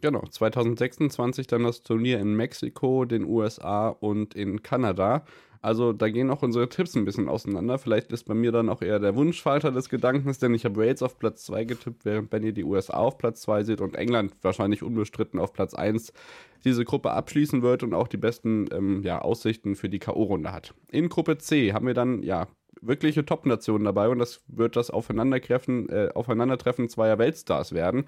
Genau, 2026 dann das Turnier in Mexiko, den USA und in Kanada. Also da gehen auch unsere Tipps ein bisschen auseinander. Vielleicht ist bei mir dann auch eher der Wunschfalter des Gedankens, denn ich habe Wales auf Platz 2 getippt, während Benny die USA auf Platz 2 sieht und England wahrscheinlich unbestritten auf Platz 1 diese Gruppe abschließen wird und auch die besten ähm, ja, Aussichten für die K.O.-Runde hat. In Gruppe C haben wir dann ja wirkliche Top-Nationen dabei und das wird das Aufeinandertreffen, äh, Aufeinandertreffen zweier Weltstars werden.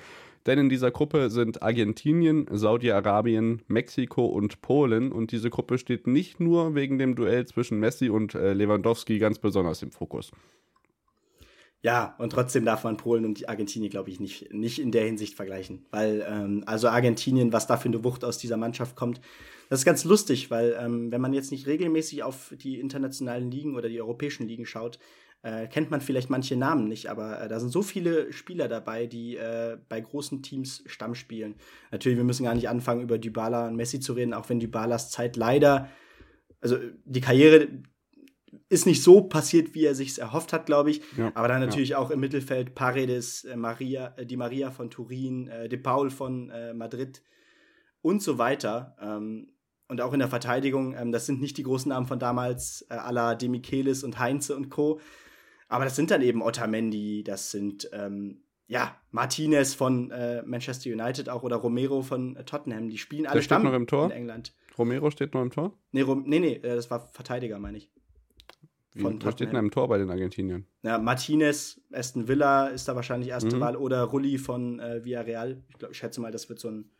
Denn in dieser Gruppe sind Argentinien, Saudi-Arabien, Mexiko und Polen und diese Gruppe steht nicht nur wegen dem Duell zwischen Messi und äh, Lewandowski ganz besonders im Fokus. Ja, und trotzdem darf man Polen und Argentinien, glaube ich, nicht, nicht in der Hinsicht vergleichen. Weil, ähm, also Argentinien, was da für eine Wucht aus dieser Mannschaft kommt, das ist ganz lustig, weil ähm, wenn man jetzt nicht regelmäßig auf die internationalen Ligen oder die europäischen Ligen schaut, äh, kennt man vielleicht manche Namen nicht, aber äh, da sind so viele Spieler dabei, die äh, bei großen Teams Stamm spielen. Natürlich, wir müssen gar nicht anfangen, über Dybala und Messi zu reden, auch wenn Dybalas Zeit leider, also die Karriere ist nicht so passiert, wie er sich erhofft hat, glaube ich. Ja, aber dann natürlich ja. auch im Mittelfeld Paredes, äh, Maria, äh, Di Maria von Turin, äh, De Paul von äh, Madrid und so weiter. Ähm, und auch in der Verteidigung, ähm, das sind nicht die großen Namen von damals, äh, à la Demichelis und Heinze und Co. Aber das sind dann eben Otamendi, das sind ähm, ja Martinez von äh, Manchester United auch oder Romero von äh, Tottenham. Die spielen alle Stamm noch im Tor? in England. Romero steht noch im Tor? Nee, Rom nee, nee, das war Verteidiger, meine ich. Wie, von was steht denn im Tor bei den Argentiniern? Ja, Martinez, Aston Villa ist da wahrscheinlich erste mhm. Wahl oder Rulli von äh, Villarreal. Ich, glaub, ich schätze mal, das wird so ein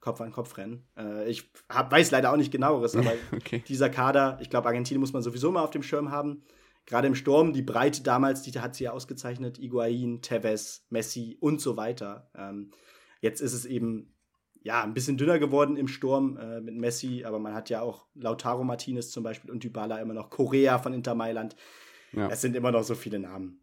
Kopf-an-Kopf-Rennen. Äh, ich hab, weiß leider auch nicht genaueres, aber okay. dieser Kader, ich glaube, Argentinien muss man sowieso mal auf dem Schirm haben. Gerade im Sturm, die Breite damals, die hat sie ja ausgezeichnet. Iguain, Tevez, Messi und so weiter. Ähm, jetzt ist es eben ja, ein bisschen dünner geworden im Sturm äh, mit Messi, aber man hat ja auch Lautaro Martinez zum Beispiel und Dybala immer noch, Korea von Inter Mailand. Ja. Es sind immer noch so viele Namen.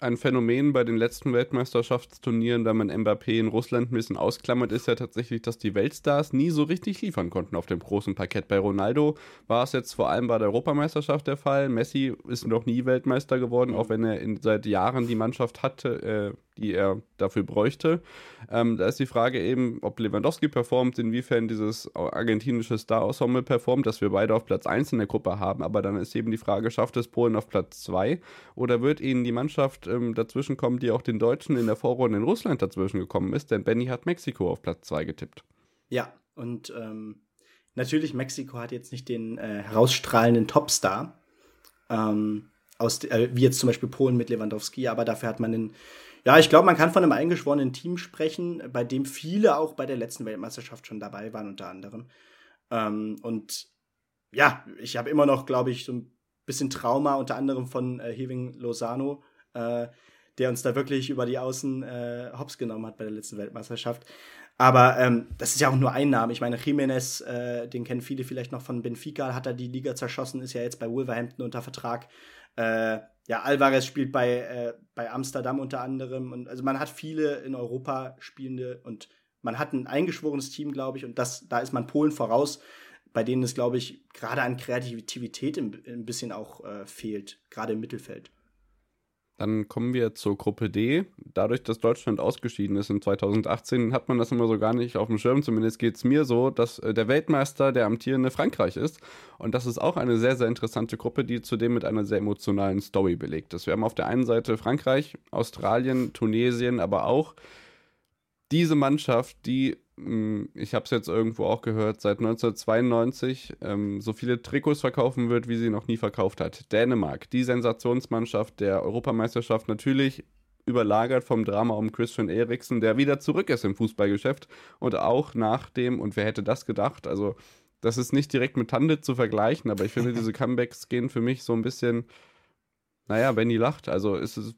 Ein Phänomen bei den letzten Weltmeisterschaftsturnieren, da man Mbappé in Russland ein bisschen ausklammert, ist ja tatsächlich, dass die Weltstars nie so richtig liefern konnten auf dem großen Parkett. Bei Ronaldo war es jetzt vor allem bei der Europameisterschaft der Fall. Messi ist noch nie Weltmeister geworden, auch wenn er in, seit Jahren die Mannschaft hatte, äh, die er dafür bräuchte. Ähm, da ist die Frage eben, ob Lewandowski performt, inwiefern dieses argentinische Star-Ensemble performt, dass wir beide auf Platz 1 in der Gruppe haben. Aber dann ist eben die Frage, schafft es Polen auf Platz 2 oder wird ihnen die Mannschaft ähm, dazwischen kommen, die auch den Deutschen in der Vorrunde in Russland dazwischen gekommen ist? Denn Benny hat Mexiko auf Platz 2 getippt. Ja, und ähm, natürlich, Mexiko hat jetzt nicht den äh, herausstrahlenden Topstar, ähm, aus, äh, wie jetzt zum Beispiel Polen mit Lewandowski, aber dafür hat man den, ja, ich glaube, man kann von einem eingeschworenen Team sprechen, bei dem viele auch bei der letzten Weltmeisterschaft schon dabei waren, unter anderem. Ähm, und ja, ich habe immer noch, glaube ich, so ein bisschen Trauma, unter anderem von äh, Heving Lozano, äh, der uns da wirklich über die Außen äh, hops genommen hat bei der letzten Weltmeisterschaft. Aber ähm, das ist ja auch nur ein Name. Ich meine, Jiménez, äh, den kennen viele vielleicht noch von Benfica, hat er die Liga zerschossen, ist ja jetzt bei Wolverhampton unter Vertrag. Äh, ja, Alvarez spielt bei, äh, bei Amsterdam unter anderem. Und also man hat viele in Europa spielende und man hat ein eingeschworenes Team, glaube ich, und das, da ist man Polen voraus, bei denen es, glaube ich, gerade an Kreativität ein, bisschen auch äh, fehlt, gerade im Mittelfeld. Dann kommen wir zur Gruppe D. Dadurch, dass Deutschland ausgeschieden ist in 2018, hat man das immer so gar nicht auf dem Schirm. Zumindest geht es mir so, dass äh, der Weltmeister der amtierende Frankreich ist. Und das ist auch eine sehr, sehr interessante Gruppe, die zudem mit einer sehr emotionalen Story belegt ist. Wir haben auf der einen Seite Frankreich, Australien, Tunesien, aber auch diese Mannschaft, die ich habe es jetzt irgendwo auch gehört, seit 1992 ähm, so viele Trikots verkaufen wird, wie sie noch nie verkauft hat. Dänemark, die Sensationsmannschaft der Europameisterschaft, natürlich überlagert vom Drama um Christian Eriksen, der wieder zurück ist im Fußballgeschäft und auch nach dem, und wer hätte das gedacht, also das ist nicht direkt mit Tande zu vergleichen, aber ich finde, diese Comebacks gehen für mich so ein bisschen, naja, Benny lacht, also ist es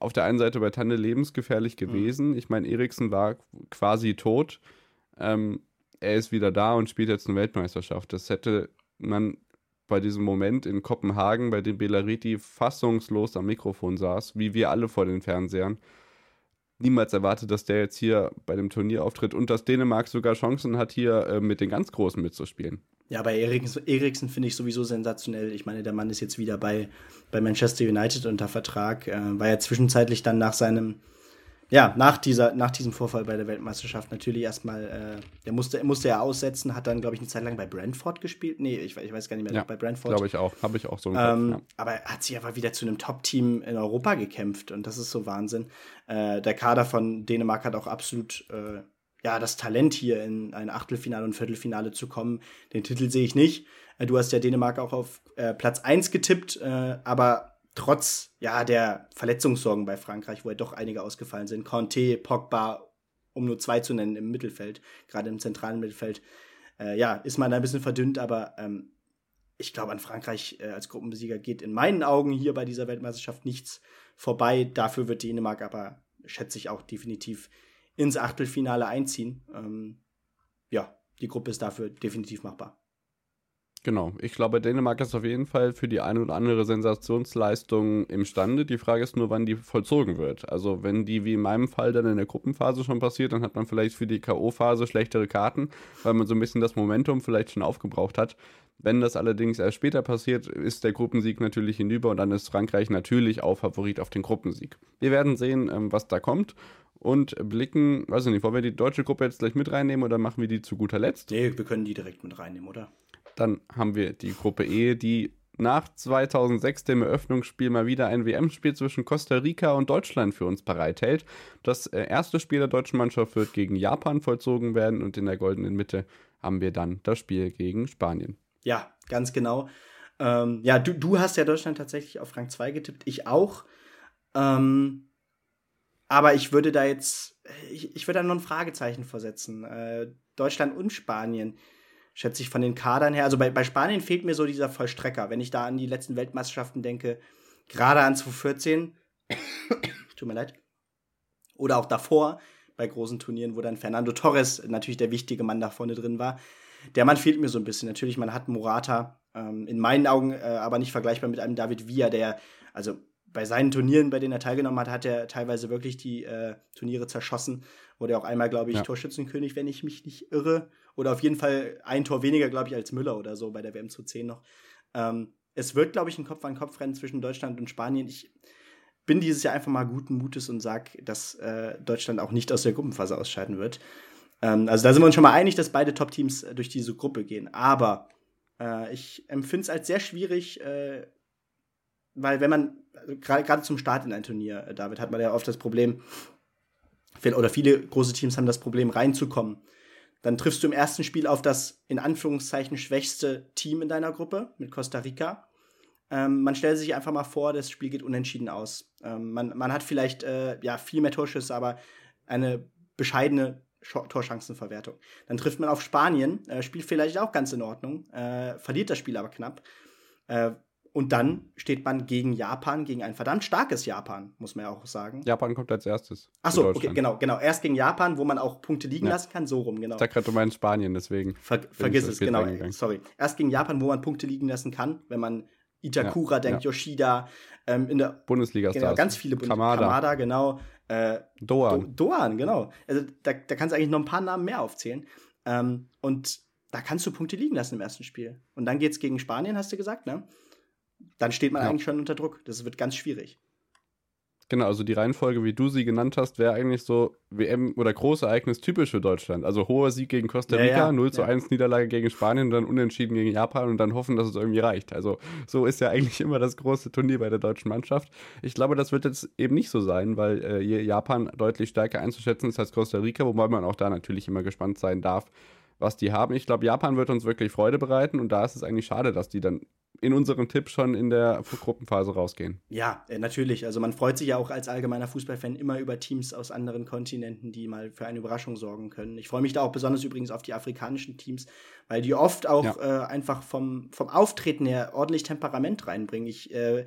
auf der einen Seite bei Tande lebensgefährlich mhm. gewesen. Mhm. Ich meine, Eriksen war quasi tot. Ähm, er ist wieder da und spielt jetzt eine Weltmeisterschaft. Das hätte man bei diesem Moment in Kopenhagen, bei dem Belariti fassungslos am Mikrofon saß, wie wir alle vor den Fernsehern, niemals erwartet, dass der jetzt hier bei dem Turnier auftritt und dass Dänemark sogar Chancen hat, hier äh, mit den ganz Großen mitzuspielen. Ja, bei Eriksen, finde ich sowieso sensationell. Ich meine, der Mann ist jetzt wieder bei, bei Manchester United unter Vertrag. Äh, war ja zwischenzeitlich dann nach seinem, ja, nach, dieser, nach diesem Vorfall bei der Weltmeisterschaft natürlich erstmal, äh, der musste, musste er aussetzen, hat dann, glaube ich, eine Zeit lang bei Brentford gespielt. Nee, ich, ich weiß gar nicht mehr, ja, bei Brentford. Glaube ich auch, habe ich auch so im ähm, ja. Aber er hat sich einfach wieder zu einem Top-Team in Europa gekämpft und das ist so Wahnsinn. Äh, der Kader von Dänemark hat auch absolut äh, ja, das Talent hier in ein Achtelfinale und Viertelfinale zu kommen. Den Titel sehe ich nicht. Äh, du hast ja Dänemark auch auf äh, Platz 1 getippt, äh, aber trotz ja der Verletzungssorgen bei Frankreich, wo ja doch einige ausgefallen sind, Conte, Pogba, um nur zwei zu nennen im Mittelfeld, gerade im zentralen Mittelfeld, äh, ja, ist man da ein bisschen verdünnt, aber ähm, ich glaube, an Frankreich äh, als Gruppenbesieger geht in meinen Augen hier bei dieser Weltmeisterschaft nichts vorbei. Dafür wird Dänemark aber, schätze ich, auch definitiv ins Achtelfinale einziehen. Ähm, ja, die Gruppe ist dafür definitiv machbar. Genau, ich glaube, Dänemark ist auf jeden Fall für die eine oder andere Sensationsleistung imstande. Die Frage ist nur, wann die vollzogen wird. Also, wenn die wie in meinem Fall dann in der Gruppenphase schon passiert, dann hat man vielleicht für die K.O.-Phase schlechtere Karten, weil man so ein bisschen das Momentum vielleicht schon aufgebraucht hat. Wenn das allerdings erst später passiert, ist der Gruppensieg natürlich hinüber und dann ist Frankreich natürlich auch Favorit auf den Gruppensieg. Wir werden sehen, ähm, was da kommt und blicken, weiß ich nicht, wollen wir die deutsche Gruppe jetzt gleich mit reinnehmen oder machen wir die zu guter Letzt? Nee, wir können die direkt mit reinnehmen, oder? Dann haben wir die Gruppe E, die nach 2006 dem Eröffnungsspiel mal wieder ein WM-Spiel zwischen Costa Rica und Deutschland für uns bereithält. Das äh, erste Spiel der deutschen Mannschaft wird gegen Japan vollzogen werden und in der goldenen Mitte haben wir dann das Spiel gegen Spanien. Ja, ganz genau. Ähm, ja, du, du hast ja Deutschland tatsächlich auf Rang 2 getippt, ich auch. Ähm, aber ich würde da jetzt, ich, ich würde da noch ein Fragezeichen versetzen. Äh, Deutschland und Spanien, schätze ich von den Kadern her. Also bei, bei Spanien fehlt mir so dieser Vollstrecker. Wenn ich da an die letzten Weltmeisterschaften denke, gerade an 2014, tut mir leid, oder auch davor bei großen Turnieren, wo dann Fernando Torres natürlich der wichtige Mann da vorne drin war. Der Mann fehlt mir so ein bisschen. Natürlich, man hat Morata, ähm, in meinen Augen äh, aber nicht vergleichbar mit einem David Villa, der, also bei seinen Turnieren, bei denen er teilgenommen hat, hat er teilweise wirklich die äh, Turniere zerschossen. Wurde auch einmal, glaube ich, ja. Torschützenkönig, wenn ich mich nicht irre. Oder auf jeden Fall ein Tor weniger, glaube ich, als Müller oder so bei der WM zu 10 noch. Ähm, es wird, glaube ich, ein Kopf-an-Kopf-Rennen zwischen Deutschland und Spanien. Ich bin dieses Jahr einfach mal guten Mutes und sage, dass äh, Deutschland auch nicht aus der Gruppenphase ausscheiden wird. Ähm, also da sind wir uns schon mal einig, dass beide Top-Teams äh, durch diese Gruppe gehen. Aber äh, ich empfinde es als sehr schwierig, äh, weil wenn man, also gerade zum Start in ein Turnier, äh, David, hat man ja oft das Problem, oder viele große Teams haben das Problem, reinzukommen. Dann triffst du im ersten Spiel auf das in Anführungszeichen schwächste Team in deiner Gruppe mit Costa Rica. Ähm, man stellt sich einfach mal vor, das Spiel geht unentschieden aus. Ähm, man, man hat vielleicht äh, ja, viel mehr Torschüsse, aber eine bescheidene Torchancenverwertung. Dann trifft man auf Spanien, äh, spielt vielleicht auch ganz in Ordnung, äh, verliert das Spiel aber knapp. Äh, und dann steht man gegen Japan, gegen ein verdammt starkes Japan, muss man ja auch sagen. Japan kommt als erstes. Achso, okay, genau, genau. Erst gegen Japan, wo man auch Punkte liegen ja. lassen kann, so rum, genau. Ich gerade, du meinst Spanien, deswegen. Ver vergiss es, genau. Sorry. Erst gegen Japan, wo man Punkte liegen lassen kann, wenn man Itakura ja, denkt, ja. Yoshida, ähm, in der Bundesliga genau, ganz viele Kamada. Kamada, genau. Äh, Doan. Do Doan, genau. Also da, da kannst du eigentlich noch ein paar Namen mehr aufzählen. Ähm, und da kannst du Punkte liegen lassen im ersten Spiel. Und dann geht's gegen Spanien, hast du gesagt, ne? Dann steht man ja. eigentlich schon unter Druck. Das wird ganz schwierig. Genau, also die Reihenfolge, wie du sie genannt hast, wäre eigentlich so WM oder Großereignis typisch für Deutschland. Also hoher Sieg gegen Costa Rica, ja, ja, 0 zu 1 Niederlage gegen Spanien und dann unentschieden gegen Japan und dann hoffen, dass es irgendwie reicht. Also so ist ja eigentlich immer das große Turnier bei der deutschen Mannschaft. Ich glaube, das wird jetzt eben nicht so sein, weil äh, Japan deutlich stärker einzuschätzen ist als Costa Rica, wobei man auch da natürlich immer gespannt sein darf, was die haben. Ich glaube, Japan wird uns wirklich Freude bereiten und da ist es eigentlich schade, dass die dann in unserem Tipp schon in der Gruppenphase rausgehen. Ja, äh, natürlich. Also man freut sich ja auch als allgemeiner Fußballfan immer über Teams aus anderen Kontinenten, die mal für eine Überraschung sorgen können. Ich freue mich da auch besonders übrigens auf die afrikanischen Teams, weil die oft auch ja. äh, einfach vom, vom Auftreten her ordentlich Temperament reinbringen. Ich äh,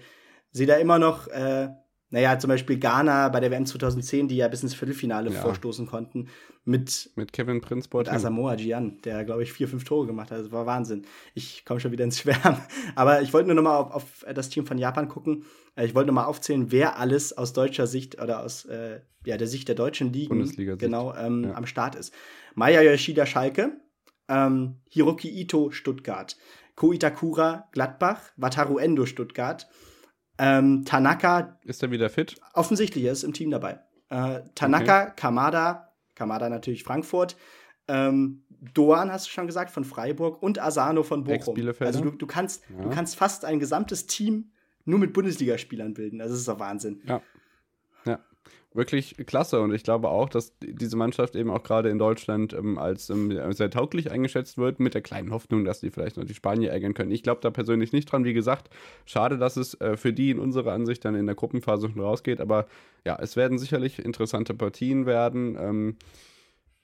sehe da immer noch äh, naja, zum Beispiel Ghana bei der WM 2010, die ja bis ins Viertelfinale ja. vorstoßen konnten, mit, mit Kevin Prince Boateng. Mit Asamoah Gyan, der, glaube ich, vier, fünf Tore gemacht hat. Das war Wahnsinn. Ich komme schon wieder ins Schwärmen. Aber ich wollte nur noch mal auf, auf, das Team von Japan gucken. Äh, ich wollte noch mal aufzählen, wer alles aus deutscher Sicht oder aus äh, ja, der Sicht der deutschen Ligen genau ähm, ja. am Start ist. Maya Yoshida Schalke, ähm, Hiroki Ito Stuttgart, Ko Itakura Gladbach, Wataru Endo Stuttgart, ähm, Tanaka. Ist er wieder fit? Offensichtlich, er ist im Team dabei. Äh, Tanaka, okay. Kamada, Kamada natürlich Frankfurt, ähm, Doan hast du schon gesagt von Freiburg und Asano von Bochum. Also du, du kannst, ja. du kannst fast ein gesamtes Team nur mit Bundesligaspielern bilden. Also das ist doch Wahnsinn. Ja. Wirklich klasse. Und ich glaube auch, dass diese Mannschaft eben auch gerade in Deutschland ähm, als ähm, sehr tauglich eingeschätzt wird, mit der kleinen Hoffnung, dass die vielleicht noch die Spanier ärgern können. Ich glaube da persönlich nicht dran. Wie gesagt, schade, dass es äh, für die in unserer Ansicht dann in der Gruppenphase schon rausgeht. Aber ja, es werden sicherlich interessante Partien werden. Ähm,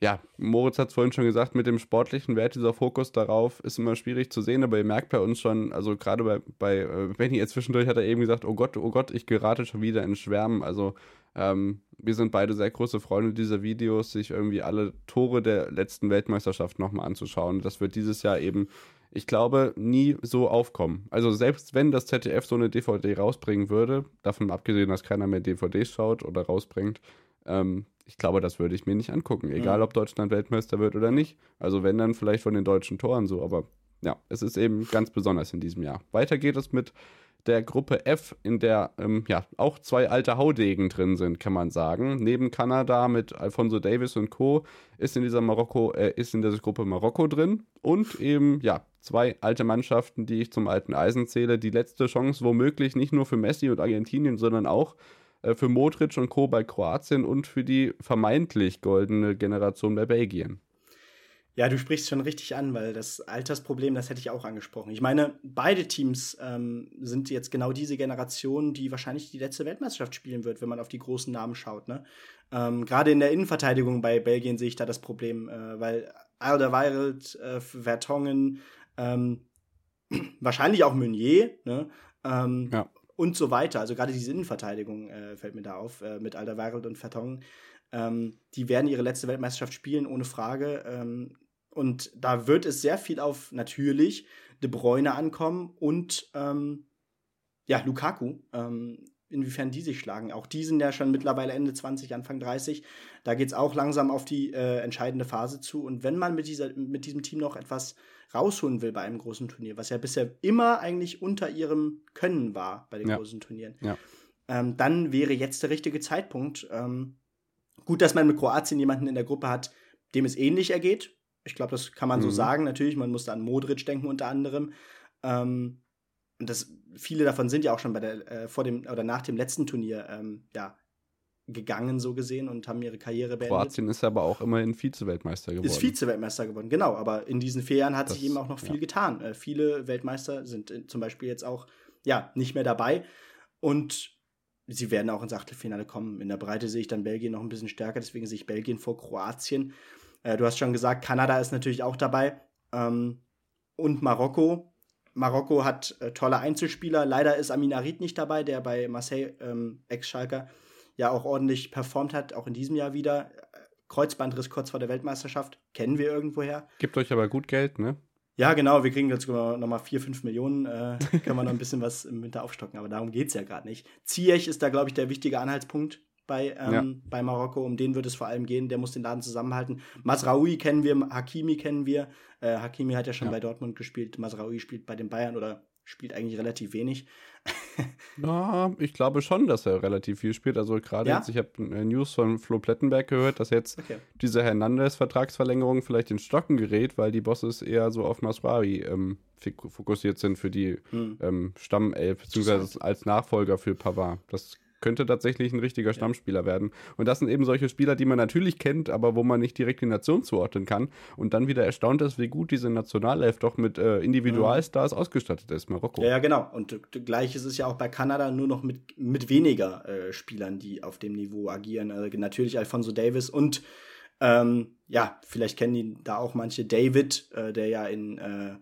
ja, Moritz hat es vorhin schon gesagt, mit dem sportlichen Wert, dieser Fokus darauf ist immer schwierig zu sehen, aber ihr merkt bei uns schon, also gerade bei, bei äh, Benny jetzt zwischendurch hat er eben gesagt, oh Gott, oh Gott, ich gerate schon wieder in Schwärmen. Also ähm, wir sind beide sehr große Freunde dieser Videos, sich irgendwie alle Tore der letzten Weltmeisterschaft nochmal anzuschauen. Das wird dieses Jahr eben, ich glaube, nie so aufkommen. Also selbst wenn das ZDF so eine DVD rausbringen würde, davon abgesehen, dass keiner mehr DVDs schaut oder rausbringt, ähm, ich glaube, das würde ich mir nicht angucken, egal ob Deutschland Weltmeister wird oder nicht. Also wenn dann vielleicht von den deutschen Toren so, aber ja, es ist eben ganz besonders in diesem Jahr. Weiter geht es mit der Gruppe F, in der ähm, ja auch zwei alte Haudegen drin sind, kann man sagen. Neben Kanada mit Alfonso Davis und Co. ist in dieser Marokko äh, ist in dieser Gruppe Marokko drin und eben ja zwei alte Mannschaften, die ich zum alten Eisen zähle. Die letzte Chance womöglich nicht nur für Messi und Argentinien, sondern auch für Modric und Co. bei Kroatien und für die vermeintlich goldene Generation bei Belgien. Ja, du sprichst schon richtig an, weil das Altersproblem, das hätte ich auch angesprochen. Ich meine, beide Teams ähm, sind jetzt genau diese Generation, die wahrscheinlich die letzte Weltmeisterschaft spielen wird, wenn man auf die großen Namen schaut. Ne? Ähm, Gerade in der Innenverteidigung bei Belgien sehe ich da das Problem, äh, weil Alderweireld, äh, Vertongen, ähm, wahrscheinlich auch Meunier, ne? Ähm, ja und so weiter. Also gerade diese Innenverteidigung äh, fällt mir da auf, äh, mit Alderweireld und Vertongen. Ähm, die werden ihre letzte Weltmeisterschaft spielen, ohne Frage. Ähm, und da wird es sehr viel auf natürlich De Bruyne ankommen und ähm, ja, Lukaku. Ähm, inwiefern die sich schlagen. Auch die sind ja schon mittlerweile Ende 20, Anfang 30. Da geht es auch langsam auf die äh, entscheidende Phase zu. Und wenn man mit, dieser, mit diesem Team noch etwas rausholen will bei einem großen Turnier, was ja bisher immer eigentlich unter ihrem Können war bei den ja. großen Turnieren, ja. ähm, dann wäre jetzt der richtige Zeitpunkt. Ähm, gut, dass man mit Kroatien jemanden in der Gruppe hat, dem es ähnlich ergeht. Ich glaube, das kann man mhm. so sagen. Natürlich, man muss da an Modric denken unter anderem. Ähm, und das, viele davon sind ja auch schon bei der, äh, vor dem oder nach dem letzten Turnier, ähm, ja, gegangen, so gesehen, und haben ihre Karriere beendet. Kroatien ist aber auch immerhin Vize-Weltmeister geworden. Ist Vize-Weltmeister geworden, genau. Aber in diesen vier Jahren hat Das- sich eben auch noch viel ja. getan. Äh, viele Weltmeister sind äh, zum Beispiel jetzt auch ja, nicht mehr dabei. Und sie werden auch ins Achtelfinale kommen. In der Breite sehe ich dann Belgien noch ein bisschen stärker, deswegen sehe ich Belgien vor Kroatien. Äh, du hast schon gesagt, Kanada ist natürlich auch dabei. Ähm, und Marokko. Marokko hat äh, tolle Einzelspieler. Leider ist Amin Arid nicht dabei, der bei Marseille, ähm, Ex-Schalker, ja auch ordentlich performt hat, auch in diesem Jahr wieder. Äh, Kreuzbandriss kurz vor der Weltmeisterschaft, kennen wir irgendwoher. Gibt euch aber gut Geld, ne? Ja, genau, wir kriegen jetzt nochmal 4, 5 Millionen, äh, können wir noch ein bisschen was im Winter aufstocken, aber darum geht es ja gerade nicht. Ziyech ist da, glaube ich, der wichtige Anhaltspunkt bei, ähm, Ja. bei Marokko, um den wird es vor allem gehen, der muss den Laden zusammenhalten. Masraoui kennen wir, Hakimi kennen wir, äh, Hakimi hat ja schon Ja. bei Dortmund gespielt, Masraoui spielt bei den Bayern oder spielt eigentlich relativ wenig. Ja, ich glaube schon, dass er relativ viel spielt. Also gerade Ja? jetzt, ich habe äh, News von Flo Plettenberg gehört, dass jetzt Okay. diese Hernandez-Vertragsverlängerung vielleicht in Stocken gerät, weil die Bosses eher so auf Masraoui ähm, fokussiert sind für die Hm. ähm, Stammelf, beziehungsweise als Nachfolger für Pavard. Das könnte tatsächlich ein richtiger Stammspieler werden. Und das sind eben solche Spieler, die man natürlich kennt, aber wo man nicht direkt die Nation zuordnen kann. Und dann wieder erstaunt ist, wie gut diese Nationalelf doch mit äh, Individualstars ausgestattet ist, Marokko. Ja, ja, genau. Und gleich ist es ja auch bei Kanada nur noch mit, mit weniger äh, Spielern, die auf dem Niveau agieren. Also natürlich Alfonso Davis und ähm, ja, vielleicht kennen die da auch manche David, äh, der ja in, äh,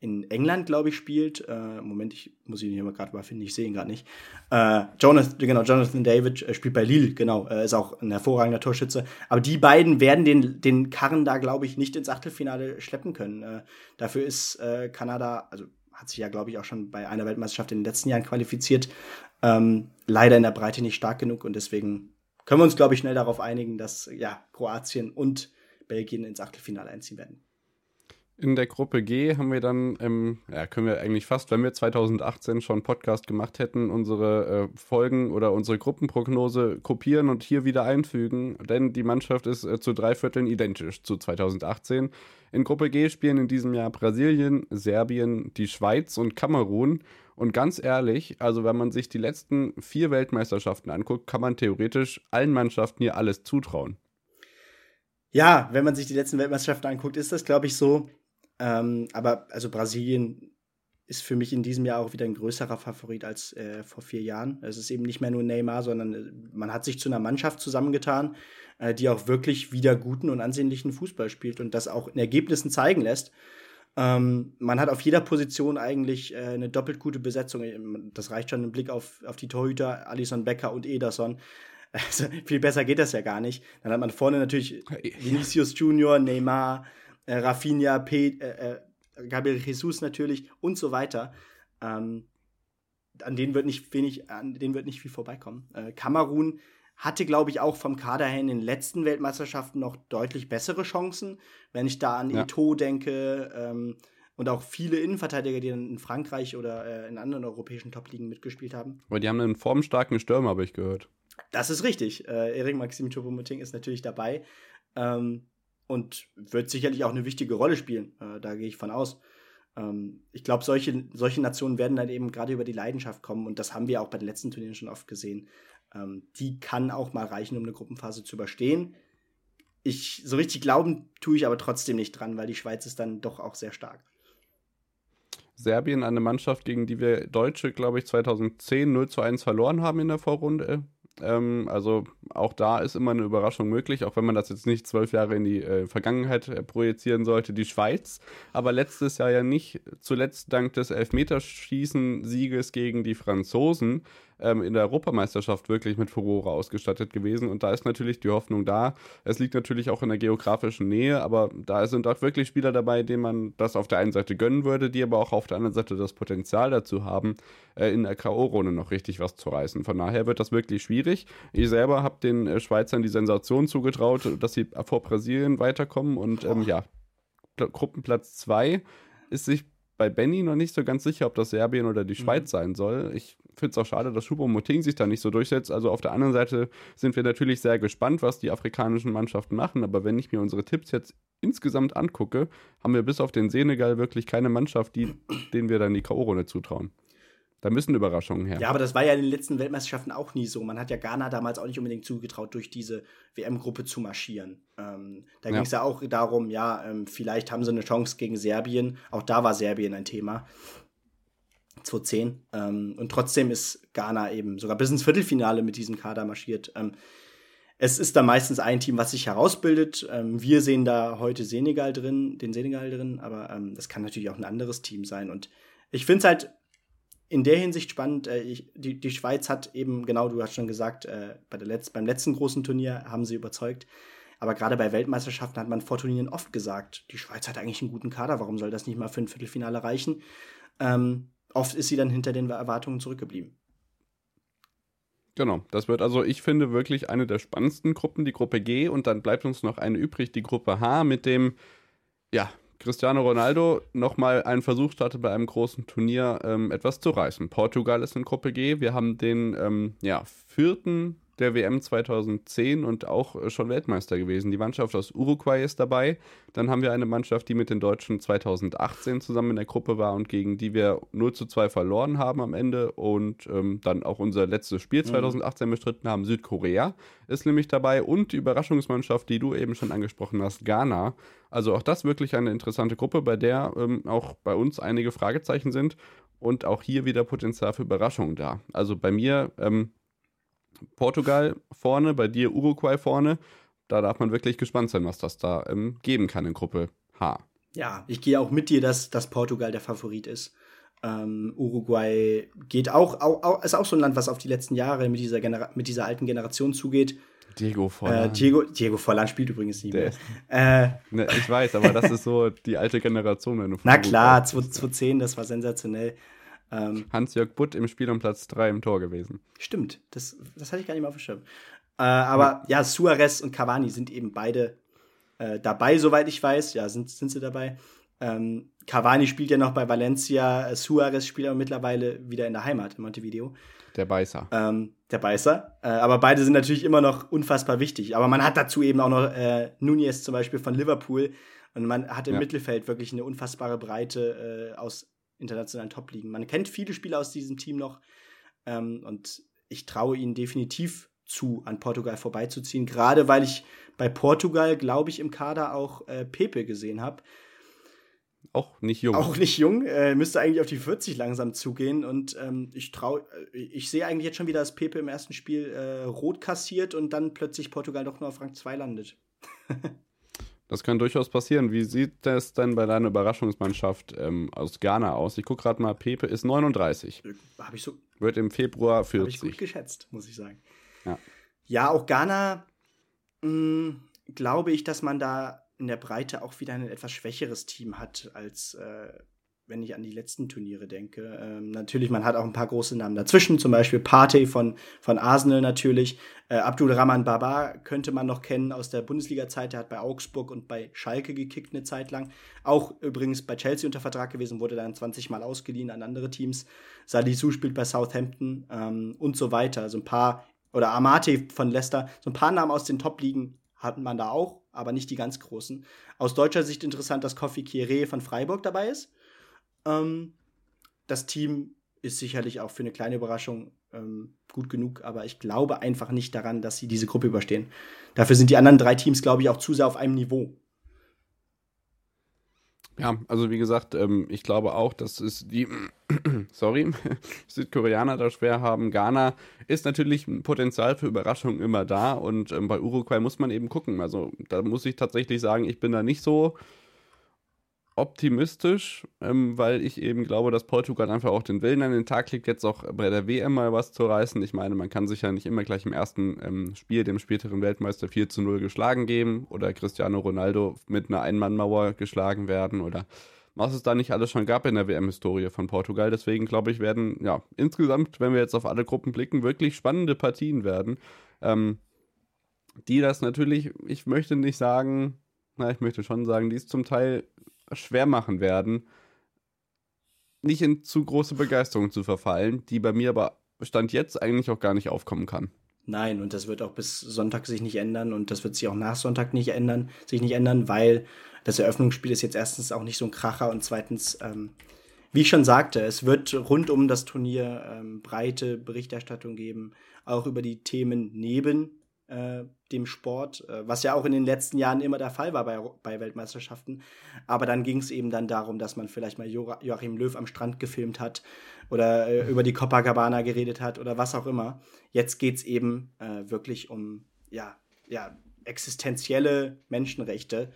in England, glaube ich, spielt. Äh, Moment, ich muss ihn hier mal gerade mal finden, ich sehe ihn gerade nicht. Äh, Jonathan, genau, Jonathan David äh, spielt bei Lille, genau, äh, ist auch ein hervorragender Torschütze. Aber die beiden werden den, den Karren da, glaube ich, nicht ins Achtelfinale schleppen können. Äh, dafür ist äh, Kanada, also hat sich ja, glaube ich, auch schon bei einer Weltmeisterschaft in den letzten Jahren qualifiziert, ähm, leider in der Breite nicht stark genug und deswegen können wir uns, glaube ich, schnell darauf einigen, dass ja, Kroatien und Belgien ins Achtelfinale einziehen werden. In der Gruppe G haben wir dann, ähm, ja, können wir eigentlich fast, wenn wir 2018 schon Podcast gemacht hätten, unsere äh, Folgen oder unsere Gruppenprognose kopieren und hier wieder einfügen, denn die Mannschaft ist äh, zu drei Vierteln identisch zu 2018. In Gruppe G spielen in diesem Jahr Brasilien, Serbien, die Schweiz und Kamerun. Und ganz ehrlich, also wenn man sich die letzten vier Weltmeisterschaften anguckt, kann man theoretisch allen Mannschaften hier alles zutrauen. Ja, wenn man sich die letzten Weltmeisterschaften anguckt, ist das, glaube ich, so. Ähm, aber also Brasilien ist für mich in diesem Jahr auch wieder ein größerer Favorit als äh, vor vier Jahren. Es ist eben nicht mehr nur Neymar, sondern äh, man hat sich zu einer Mannschaft zusammengetan, äh, die auch wirklich wieder guten und ansehnlichen Fußball spielt und das auch in Ergebnissen zeigen lässt. Ähm, man hat auf jeder Position eigentlich äh, eine doppelt gute Besetzung. Das reicht schon im Blick auf, auf die Torhüter, Alisson Becker und Ederson. Also, viel besser geht das ja gar nicht. Dann hat man vorne natürlich Vinicius Junior, Neymar, äh, Rafinha, P, äh, äh, Gabriel Jesus natürlich und so weiter. Ähm, an denen wird nicht wenig, an denen wird nicht viel vorbeikommen. Äh, Kamerun hatte, glaube ich, auch vom Kader her in den letzten Weltmeisterschaften noch deutlich bessere Chancen. Wenn ich da an Ja. Eto'o denke ähm, und auch viele Innenverteidiger, die dann in Frankreich oder äh, in anderen europäischen Top-Ligen mitgespielt haben. Aber die haben einen formstarken Stürmer, habe ich gehört. Das ist richtig. Äh, Erik Maxim Choupo-Moting ist natürlich dabei ähm, und wird sicherlich auch eine wichtige Rolle spielen. Äh, da gehe ich von aus. Ähm, ich glaube, solche, solche Nationen werden dann eben gerade über die Leidenschaft kommen und das haben wir auch bei den letzten Turnieren schon oft gesehen. Ähm, die kann auch mal reichen, um eine Gruppenphase zu überstehen. Ich, so richtig glauben tue ich aber trotzdem nicht dran, weil die Schweiz ist dann doch auch sehr stark. Serbien, eine Mannschaft, gegen die wir Deutsche, glaube ich, 2010 0 zu 1 verloren haben in der Vorrunde. Ähm, also auch da ist immer eine Überraschung möglich, auch wenn man das jetzt nicht zwölf Jahre in die äh, Vergangenheit äh, projizieren sollte. Die Schweiz, aber letztes Jahr ja nicht zuletzt dank des Elfmeterschießen-Sieges gegen die Franzosen ähm, in der Europameisterschaft wirklich mit Furore ausgestattet gewesen. Und da ist natürlich die Hoffnung da. Es liegt natürlich auch in der geografischen Nähe, aber da sind auch wirklich Spieler dabei, denen man das auf der einen Seite gönnen würde, die aber auch auf der anderen Seite das Potenzial dazu haben, äh, in der K.O.-Runde noch richtig was zu reißen. Von daher wird das wirklich schwierig. Ich selber habe den äh, Schweizern die Sensation zugetraut, dass sie vor Brasilien weiterkommen und ähm, ja, Pl Gruppenplatz 2 ist sich bei Benny noch nicht so ganz sicher, ob das Serbien oder die Schweiz sein soll. Ich finde es auch schade, dass Choupo-Moting sich da nicht so durchsetzt. Also auf der anderen Seite sind wir natürlich sehr gespannt, was die afrikanischen Mannschaften machen. Aber wenn ich mir unsere Tipps jetzt insgesamt angucke, haben wir bis auf den Senegal wirklich keine Mannschaft, die, denen wir dann die K.O.-Runde zutrauen. Da müssen Überraschungen her. Ja, aber das war ja in den letzten Weltmeisterschaften auch nie so. Man hat ja Ghana damals auch nicht unbedingt zugetraut, durch diese WM-Gruppe zu marschieren. Ähm, da ja. ging es ja auch darum, ja, ähm, vielleicht haben sie eine Chance gegen Serbien. Auch da war Serbien ein Thema. 2010. Ähm, und trotzdem ist Ghana eben sogar bis ins Viertelfinale mit diesem Kader marschiert. Ähm, es ist da meistens ein Team, was sich herausbildet. Ähm, wir sehen da heute Senegal drin, den Senegal drin, aber ähm, das kann natürlich auch ein anderes Team sein. Und ich finde es halt in der Hinsicht spannend. Äh, ich, die, die Schweiz hat eben, genau, du hast schon gesagt, äh, bei der Letz-, beim letzten großen Turnier haben sie überzeugt. Aber gerade bei Weltmeisterschaften hat man vor Turnieren oft gesagt, die Schweiz hat eigentlich einen guten Kader, warum soll das nicht mal für ein Viertelfinale reichen? Ähm, oft ist sie dann hinter den Erwartungen zurückgeblieben. Genau, das wird also, ich finde, wirklich eine der spannendsten Gruppen, die Gruppe G. Und dann bleibt uns noch eine übrig, die Gruppe H, mit dem, ja, Cristiano Ronaldo nochmal einen Versuch hatte, bei einem großen Turnier ähm, etwas zu reißen. Portugal ist in Gruppe G. Wir haben den ähm, ja, vierten der WM 2010 und auch äh, schon Weltmeister gewesen. Die Mannschaft aus Uruguay ist dabei. Dann haben wir eine Mannschaft, die mit den Deutschen 2018 zusammen in der Gruppe war und gegen die wir 0 zu 2 verloren haben am Ende und ähm, dann auch unser letztes Spiel 2018 mhm. bestritten haben. Südkorea ist nämlich dabei und die Überraschungsmannschaft, die du eben schon angesprochen hast, Ghana. Also auch das wirklich eine interessante Gruppe, bei der ähm, auch bei uns einige Fragezeichen sind und auch hier wieder Potenzial für Überraschungen da. Also bei mir ähm, Portugal vorne, bei dir Uruguay vorne. Da darf man wirklich gespannt sein, was das da ähm, geben kann in Gruppe H. Ja, ich gehe auch mit dir, dass, dass Portugal der Favorit ist. Ähm, Uruguay geht auch, auch, auch, ist auch so ein Land, was auf die letzten Jahre mit dieser, Genera mit dieser alten Generation zugeht. Diego Forlan. Äh, Diego, Diego Forlan spielt übrigens nie mehr. Äh, ne, ich weiß, aber das ist so die alte Generation. Wenn du Na klar, 2010, das war sensationell. Ähm, Hans-Jörg Butt im Spiel um Platz 3 im Tor gewesen. Stimmt, das, das hatte ich gar nicht mal auf dem Schirm. Äh, aber ja. ja, Suarez und Cavani sind eben beide äh, dabei, soweit ich weiß. Ja, sind, sind sie dabei. Ähm, Cavani spielt ja noch bei Valencia, Suarez spielt aber mittlerweile wieder in der Heimat in Montevideo. Der Beißer. Ähm, der Beißer. Äh, aber beide sind natürlich immer noch unfassbar wichtig. Aber man hat dazu eben auch noch äh, Nunez zum Beispiel von Liverpool. Und man hat im ja. Mittelfeld wirklich eine unfassbare Breite äh, aus internationalen Top-Ligen. Man kennt viele Spieler aus diesem Team noch ähm, und ich traue ihnen definitiv zu, an Portugal vorbeizuziehen, gerade weil ich bei Portugal, glaube ich, im Kader auch äh, Pepe gesehen habe. Auch nicht jung. Auch nicht jung, äh, müsste eigentlich auf die 40 langsam zugehen und ähm, ich traue, äh, ich sehe eigentlich jetzt schon wieder, dass Pepe im ersten Spiel äh, rot kassiert und dann plötzlich Portugal doch nur auf Rang 2 landet. Das kann durchaus passieren. Wie sieht das denn bei deiner Überraschungsmannschaft ähm, aus Ghana aus? Ich gucke gerade mal, Pepe ist 39. Äh, Habe ich so. Wird im Februar 40. Habe ich gut geschätzt, muss ich sagen. Ja, ja auch Ghana, hm, glaube ich, dass man da in der Breite auch wieder ein etwas schwächeres Team hat als äh, wenn ich an die letzten Turniere denke. Ähm, natürlich, man hat auch ein paar große Namen dazwischen, zum Beispiel Partey von, von Arsenal natürlich. Äh, Abdul Rahman Baba könnte man noch kennen aus der Bundesliga-Zeit. Der hat bei Augsburg und bei Schalke gekickt eine Zeit lang. Auch übrigens bei Chelsea unter Vertrag gewesen, wurde dann 20 Mal ausgeliehen an andere Teams. Salisu spielt bei Southampton ähm, und so weiter. Also ein paar, oder Amate von Leicester, so ein paar Namen aus den Top-Ligen hatten man da auch, aber nicht die ganz großen. Aus deutscher Sicht interessant, dass Kofi Kieré von Freiburg dabei ist. Ähm, das Team ist sicherlich auch für eine kleine Überraschung ähm, gut genug, aber ich glaube einfach nicht daran, dass sie diese Gruppe überstehen. Dafür sind die anderen drei Teams, glaube ich, auch zu sehr auf einem Niveau. Ja, also wie gesagt, ähm, ich glaube auch, dass es die, sorry, Südkoreaner da schwer haben. Ghana ist natürlich ein Potenzial für Überraschungen immer da und ähm, bei Uruguay muss man eben gucken. Also da muss ich tatsächlich sagen, ich bin da nicht so optimistisch, ähm, weil ich eben glaube, dass Portugal einfach auch den Willen an den Tag legt, jetzt auch bei der WM mal was zu reißen. Ich meine, man kann sich ja nicht immer gleich im ersten ähm, Spiel dem späteren Weltmeister 4 zu 0 geschlagen geben oder Cristiano Ronaldo mit einer Einmannmauer geschlagen werden oder was es da nicht alles schon gab in der WM-Historie von Portugal. Deswegen glaube ich, werden, ja, insgesamt, wenn wir jetzt auf alle Gruppen blicken, wirklich spannende Partien werden. Ähm, die das natürlich, ich möchte nicht sagen, na, ich möchte schon sagen, die es zum Teil schwer machen werden, nicht in zu große Begeisterung zu verfallen, die bei mir aber Stand jetzt eigentlich auch gar nicht aufkommen kann. Nein, und das wird auch bis Sonntag sich nicht ändern und das wird sich auch nach Sonntag nicht ändern, sich nicht ändern, weil das Eröffnungsspiel ist jetzt erstens auch nicht so ein Kracher und zweitens ähm, wie ich schon sagte, es wird rund um das Turnier ähm, breite Berichterstattung geben, auch über die Themen neben äh, dem Sport, äh, was ja auch in den letzten Jahren immer der Fall war bei, bei Weltmeisterschaften. Aber dann ging es eben dann darum, dass man vielleicht mal jo Joachim Löw am Strand gefilmt hat oder äh, über die Copacabana geredet hat oder was auch immer. Jetzt geht es eben äh, wirklich um ja, ja, existenzielle Menschenrechte.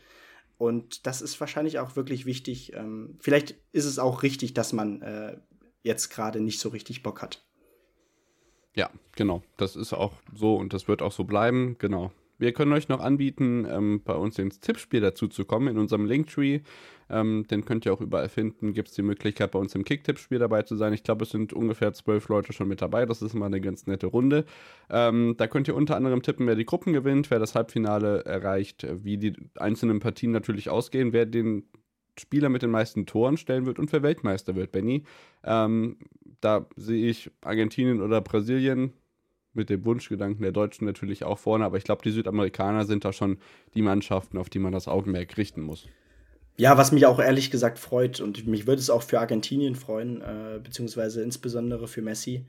Und das ist wahrscheinlich auch wirklich wichtig. Ähm, vielleicht ist es auch richtig, dass man jetzt gerade nicht so richtig Bock hat. Ja, genau. Das ist auch so und das wird auch so bleiben. Genau. Wir können euch noch anbieten, ähm, bei uns ins Tippspiel dazu zu kommen in unserem Linktree. Ähm, den könnt ihr auch überall finden. Gibt es die Möglichkeit, bei uns im Kick-Tippspiel dabei zu sein. Ich glaube, es sind ungefähr zwölf Leute schon mit dabei. Das ist immer eine ganz nette Runde. Ähm, da könnt ihr unter anderem tippen, wer die Gruppen gewinnt, wer das Halbfinale erreicht, wie die einzelnen Partien natürlich ausgehen, wer den Spieler mit den meisten Toren stellen wird und wer Weltmeister wird, Benny. Ähm, da sehe ich Argentinien oder Brasilien mit dem Wunschgedanken der Deutschen natürlich auch vorne, aber ich glaube, die Südamerikaner sind da schon die Mannschaften, auf die man das Augenmerk richten muss. Ja, was mich auch ehrlich gesagt freut und mich würde es auch für Argentinien freuen, äh, beziehungsweise insbesondere für Messi,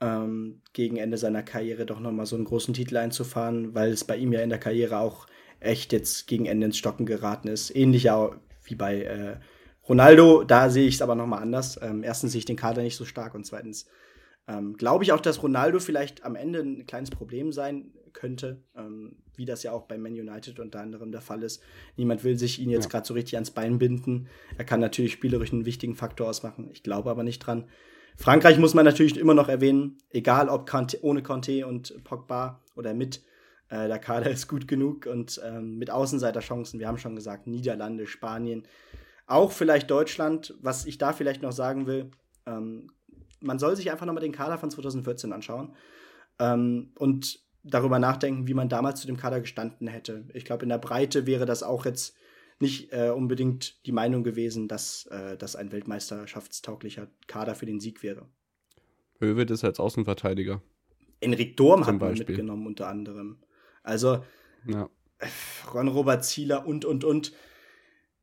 ähm, gegen Ende seiner Karriere doch nochmal so einen großen Titel einzufahren, weil es bei ihm ja in der Karriere auch echt jetzt gegen Ende ins Stocken geraten ist. Ähnlich ja wie bei äh, Ronaldo, da sehe ich es aber nochmal anders. Ähm, erstens sehe ich den Kader nicht so stark und zweitens ähm, glaube ich auch, dass Ronaldo vielleicht am Ende ein kleines Problem sein könnte, ähm, wie das ja auch bei Man United unter anderem der Fall ist. Niemand will sich ihn jetzt ja. gerade so richtig ans Bein binden. Er kann natürlich spielerisch einen wichtigen Faktor ausmachen. Ich glaube aber nicht dran. Frankreich muss man natürlich immer noch erwähnen, egal ob Conte, ohne Conte und Pogba oder mit. Äh, der Kader ist gut genug und ähm, mit Außenseiterchancen, wir haben schon gesagt, Niederlande, Spanien, auch vielleicht Deutschland. Was ich da vielleicht noch sagen will, ähm, man soll sich einfach nochmal den Kader von 2014 anschauen ähm, und darüber nachdenken, wie man damals zu dem Kader gestanden hätte. Ich glaube, in der Breite wäre das auch jetzt nicht äh, unbedingt die Meinung gewesen, dass äh, das ein weltmeisterschaftstauglicher Kader für den Sieg wäre. Höwe ist als Außenverteidiger. Enric Dorm hat man mitgenommen unter anderem. Also ja. Ron Robert Zieler und und und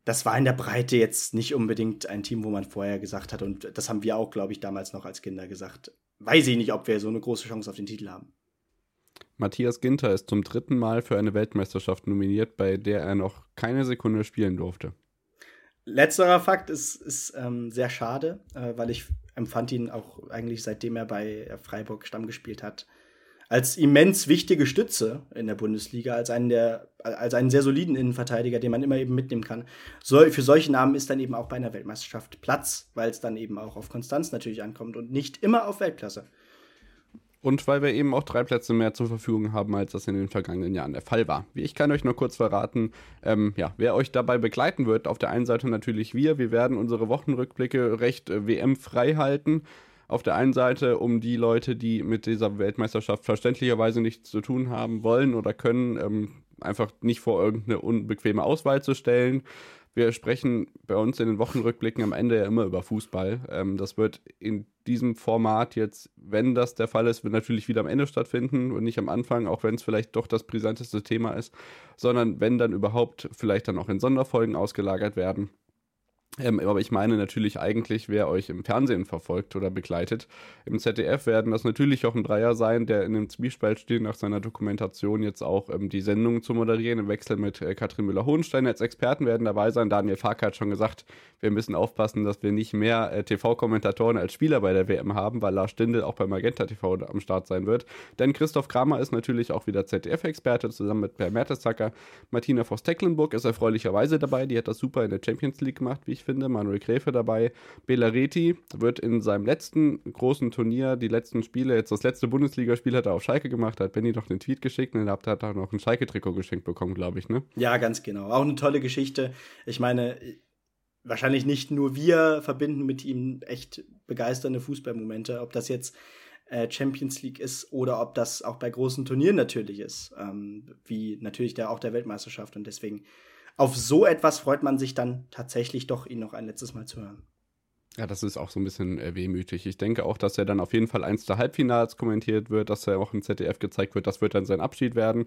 das war in der Breite jetzt nicht unbedingt ein Team, wo man vorher gesagt hat, und das haben wir auch, glaube ich, damals noch als Kinder gesagt. Weiß ich nicht, ob wir so eine große Chance auf den Titel haben. Matthias Ginter ist zum dritten Mal für eine Weltmeisterschaft nominiert, bei der er noch keine Sekunde spielen durfte. Letzterer Fakt ist, ist ähm, sehr schade, äh, weil ich empfand ihn auch eigentlich seitdem er bei Freiburg Stamm gespielt hat, als immens wichtige Stütze in der Bundesliga, als einen, der, als einen sehr soliden Innenverteidiger, den man immer eben mitnehmen kann. So, für solche Namen ist dann eben auch bei einer Weltmeisterschaft Platz, weil es dann eben auch auf Konstanz natürlich ankommt und nicht immer auf Weltklasse. Und weil wir eben auch drei Plätze mehr zur Verfügung haben, als das in den vergangenen Jahren der Fall war. Wie ich kann euch nur kurz verraten, ähm, ja, wer euch dabei begleiten wird, auf der einen Seite natürlich wir. Wir werden unsere Wochenrückblicke recht äh, WM-frei halten. Auf der einen Seite um die Leute, die mit dieser Weltmeisterschaft verständlicherweise nichts zu tun haben wollen oder können, ähm, einfach nicht vor irgendeine unbequeme Auswahl zu stellen. Wir sprechen bei uns in den Wochenrückblicken am Ende ja immer über Fußball. Ähm, das wird in diesem Format jetzt, wenn das der Fall ist, wird natürlich wieder am Ende stattfinden und nicht am Anfang, auch wenn es vielleicht doch das brisanteste Thema ist, sondern wenn dann überhaupt vielleicht dann auch in Sonderfolgen ausgelagert werden. Ähm, aber ich meine natürlich eigentlich, wer euch im Fernsehen verfolgt oder begleitet. Im ZDF werden das natürlich auch ein Dreier sein, der in dem Zwiespalt steht, nach seiner Dokumentation jetzt auch ähm, die Sendung zu moderieren, im Wechsel mit äh, Katrin Müller-Hohenstein. Als Experten werden dabei sein. Daniel Fark hat schon gesagt, wir müssen aufpassen, dass wir nicht mehr äh, TV-Kommentatoren als Spieler bei der WM haben, weil Lars Stindl auch bei Magenta TV am Start sein wird. Denn Christoph Kramer ist natürlich auch wieder ZDF-Experte, zusammen mit Per Mertesacker. Martina Voss-Tecklenburg ist erfreulicherweise dabei, die hat das super in der Champions League gemacht, wie ich finde. Manuel Gräfe dabei. Belareti wird in seinem letzten großen Turnier, die letzten Spiele, jetzt das letzte Bundesligaspiel hat er auf Schalke gemacht, hat Benny noch einen Tweet geschickt und er hat auch noch ein Schalke-Trikot geschenkt bekommen, glaube ich, ne? Ja, ganz genau. Auch eine tolle Geschichte. Ich meine, wahrscheinlich nicht nur wir verbinden mit ihm echt begeisternde Fußballmomente, ob das jetzt äh, Champions League ist oder ob das auch bei großen Turnieren natürlich ist, ähm, wie natürlich der auch der Weltmeisterschaft und deswegen auf so etwas freut man sich dann tatsächlich doch, ihn noch ein letztes Mal zu hören. Ja, das ist auch so ein bisschen äh, wehmütig. Ich denke auch, dass er dann auf jeden Fall eins der Halbfinals kommentiert wird, dass er auch im ZDF gezeigt wird. Das wird dann sein Abschied werden.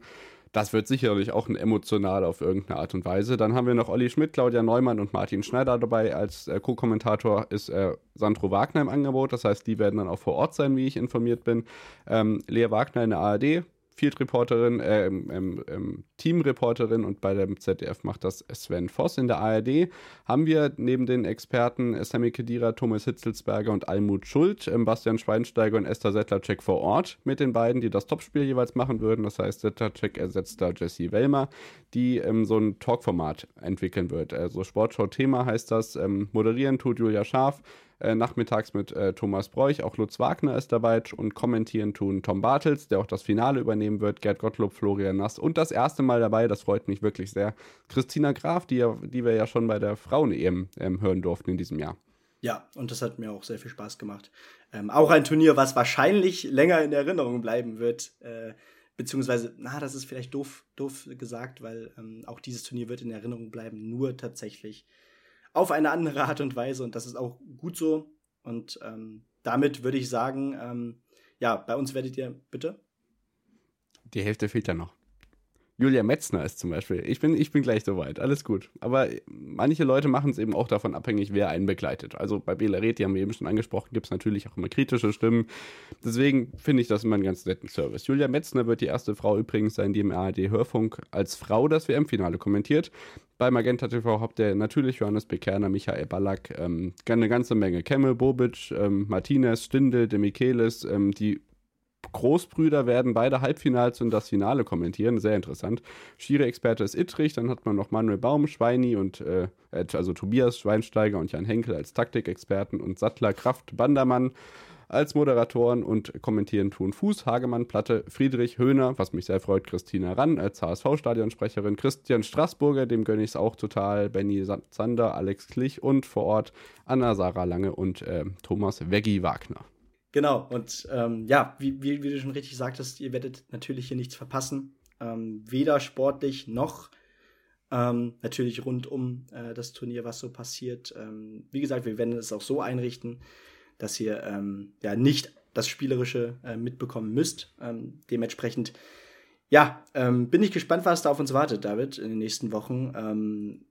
das wird sicherlich auch ein emotional auf irgendeine Art und Weise. Dann haben wir noch Olli Schmidt, Claudia Neumann und Martin Schneider dabei. Als äh, Co-Kommentator ist äh, Sandro Wagner im Angebot. Das heißt, die werden dann auch vor Ort sein, wie ich informiert bin. Ähm, Lea Wagner in der ARD, Field-Reporterin, äh, ähm, ähm, Team-Reporterin und bei dem ZDF macht das Sven Voss. In der ARD haben wir neben den Experten Sammy Kedira, Thomas Hitzelsberger und Almut Schuld, ähm, Bastian Schweinsteiger und Esther Settlercheck vor Ort mit den beiden, die das Topspiel jeweils machen würden. Das heißt, Settlercheck ersetzt da Jesse Wellmer, die ähm, so ein Talkformat entwickeln wird. Also Sportschau-Thema heißt das. Ähm, moderieren tut Julia Scharf äh, nachmittags mit äh, Thomas Bräuch. Auch Lutz Wagner ist dabei und kommentieren tun Tom Bartels, der auch das Finale übernehmen wird, Gerd Gottlob, Florian Nass und das erste Mal dabei, das freut mich wirklich sehr, Christina Graf, die, die wir ja schon bei der Frauen-EM ähm, hören durften in diesem Jahr. Ja, und das hat mir auch sehr viel Spaß gemacht. Ähm, auch ein Turnier, was wahrscheinlich länger in Erinnerung bleiben wird. Äh, beziehungsweise, na, das ist vielleicht doof, doof gesagt, weil ähm, auch dieses Turnier wird in Erinnerung bleiben, nur tatsächlich auf eine andere Art und Weise und das ist auch gut so. Und ähm, damit würde ich sagen, ähm, ja, bei uns werdet ihr bitte. Die Hälfte fehlt ja noch. Julia Metzner ist zum Beispiel. Ich bin, ich bin gleich soweit, alles gut. Aber manche Leute machen es eben auch davon abhängig, wer einen begleitet. Also bei Bela Red, die haben wir eben schon angesprochen, gibt es natürlich auch immer kritische Stimmen. Deswegen finde ich das immer einen ganz netten Service. Julia Metzner wird die erste Frau übrigens sein, die im ARD-Hörfunk als Frau das WM-Finale kommentiert. Bei Magenta TV habt ihr natürlich Johannes Bekerner, Michael Ballack, ähm, eine ganze Menge. Kemme, Bobic, ähm, Martinez, Stindel, De Michelis, ähm, die Großbrüder werden beide Halbfinals und das Finale kommentieren. Sehr interessant. Schiri-Experte ist Ittrich, dann hat man noch Manuel Baum, Schweini und äh, also Tobias Schweinsteiger und Jan Henkel als Taktikexperten und Sattler, Kraft, Bandermann als Moderatoren und kommentieren tun Fuß, Hagemann, Platte, Friedrich, Höhner, was mich sehr freut, Christina Rann als HSV-Stadionsprecherin, Christian Straßburger, dem gönne ich es auch total, Benny Sander, Alex Klich und vor Ort Anna-Sarah Lange und äh, Thomas Weggi Wagner. Genau, und ähm, ja, wie, wie, wie, du schon richtig sagtest, ihr werdet natürlich hier nichts verpassen. Ähm, weder sportlich noch ähm, natürlich rund um äh, das Turnier, was so passiert. Ähm, wie gesagt, wir werden es auch so einrichten, dass ihr ähm, ja nicht das Spielerische äh, mitbekommen müsst. Ähm, dementsprechend, ja, bin ich gespannt, was da auf uns wartet, David, in den nächsten Wochen.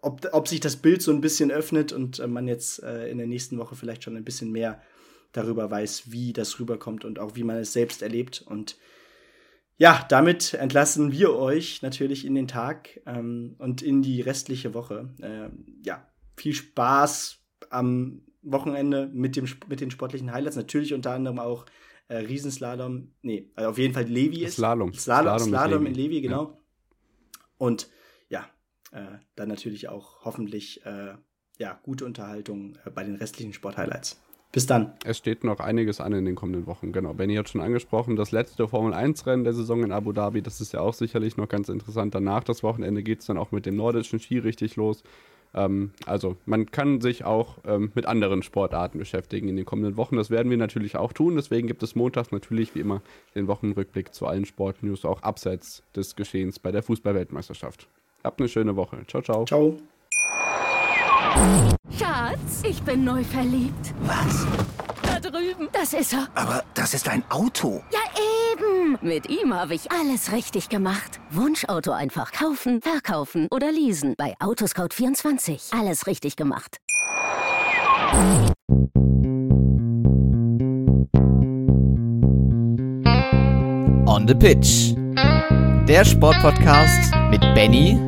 ob, ob sich das Bild so ein bisschen öffnet und äh, man jetzt äh, in der nächsten Woche vielleicht schon ein bisschen mehr darüber weiß, wie das rüberkommt und auch wie man es selbst erlebt. Und ja, damit entlassen wir euch natürlich in den Tag ähm, und in die restliche Woche. Äh, ja, viel Spaß am Wochenende mit, dem, mit den sportlichen Highlights. Natürlich unter anderem auch äh, Riesenslalom. Nee, also auf jeden Fall Levi ist. Slalom. Slalom, Slalom, Slalom in Levi, genau. Ja. Und ja, äh, dann natürlich auch hoffentlich äh, ja, gute Unterhaltung äh, bei den restlichen Sporthighlights. Bis dann. Es steht noch einiges an in den kommenden Wochen. Genau. Benny hat schon angesprochen, das letzte Formel-1-Rennen der Saison in Abu Dhabi, das ist ja auch sicherlich noch ganz interessant. Danach, das Wochenende, geht es dann auch mit dem nordischen Ski richtig los. Ähm, also, man kann sich auch ähm, mit anderen Sportarten beschäftigen in den kommenden Wochen. Das werden wir natürlich auch tun. Deswegen gibt es montags natürlich wie immer den Wochenrückblick zu allen Sportnews, auch abseits des Geschehens bei der Fußballweltmeisterschaft. Habt eine schöne Woche. Ciao, ciao. Ciao. Schatz, ich bin neu verliebt. Was? Da drüben. Das ist er. Aber das ist ein Auto. Ja, eben. Mit ihm habe ich alles richtig gemacht. Wunschauto einfach kaufen, verkaufen oder leasen. Bei Autoscout24. Alles richtig gemacht. On the Pitch. Der Sportpodcast mit Benny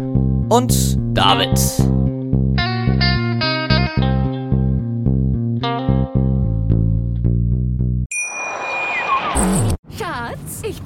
und David.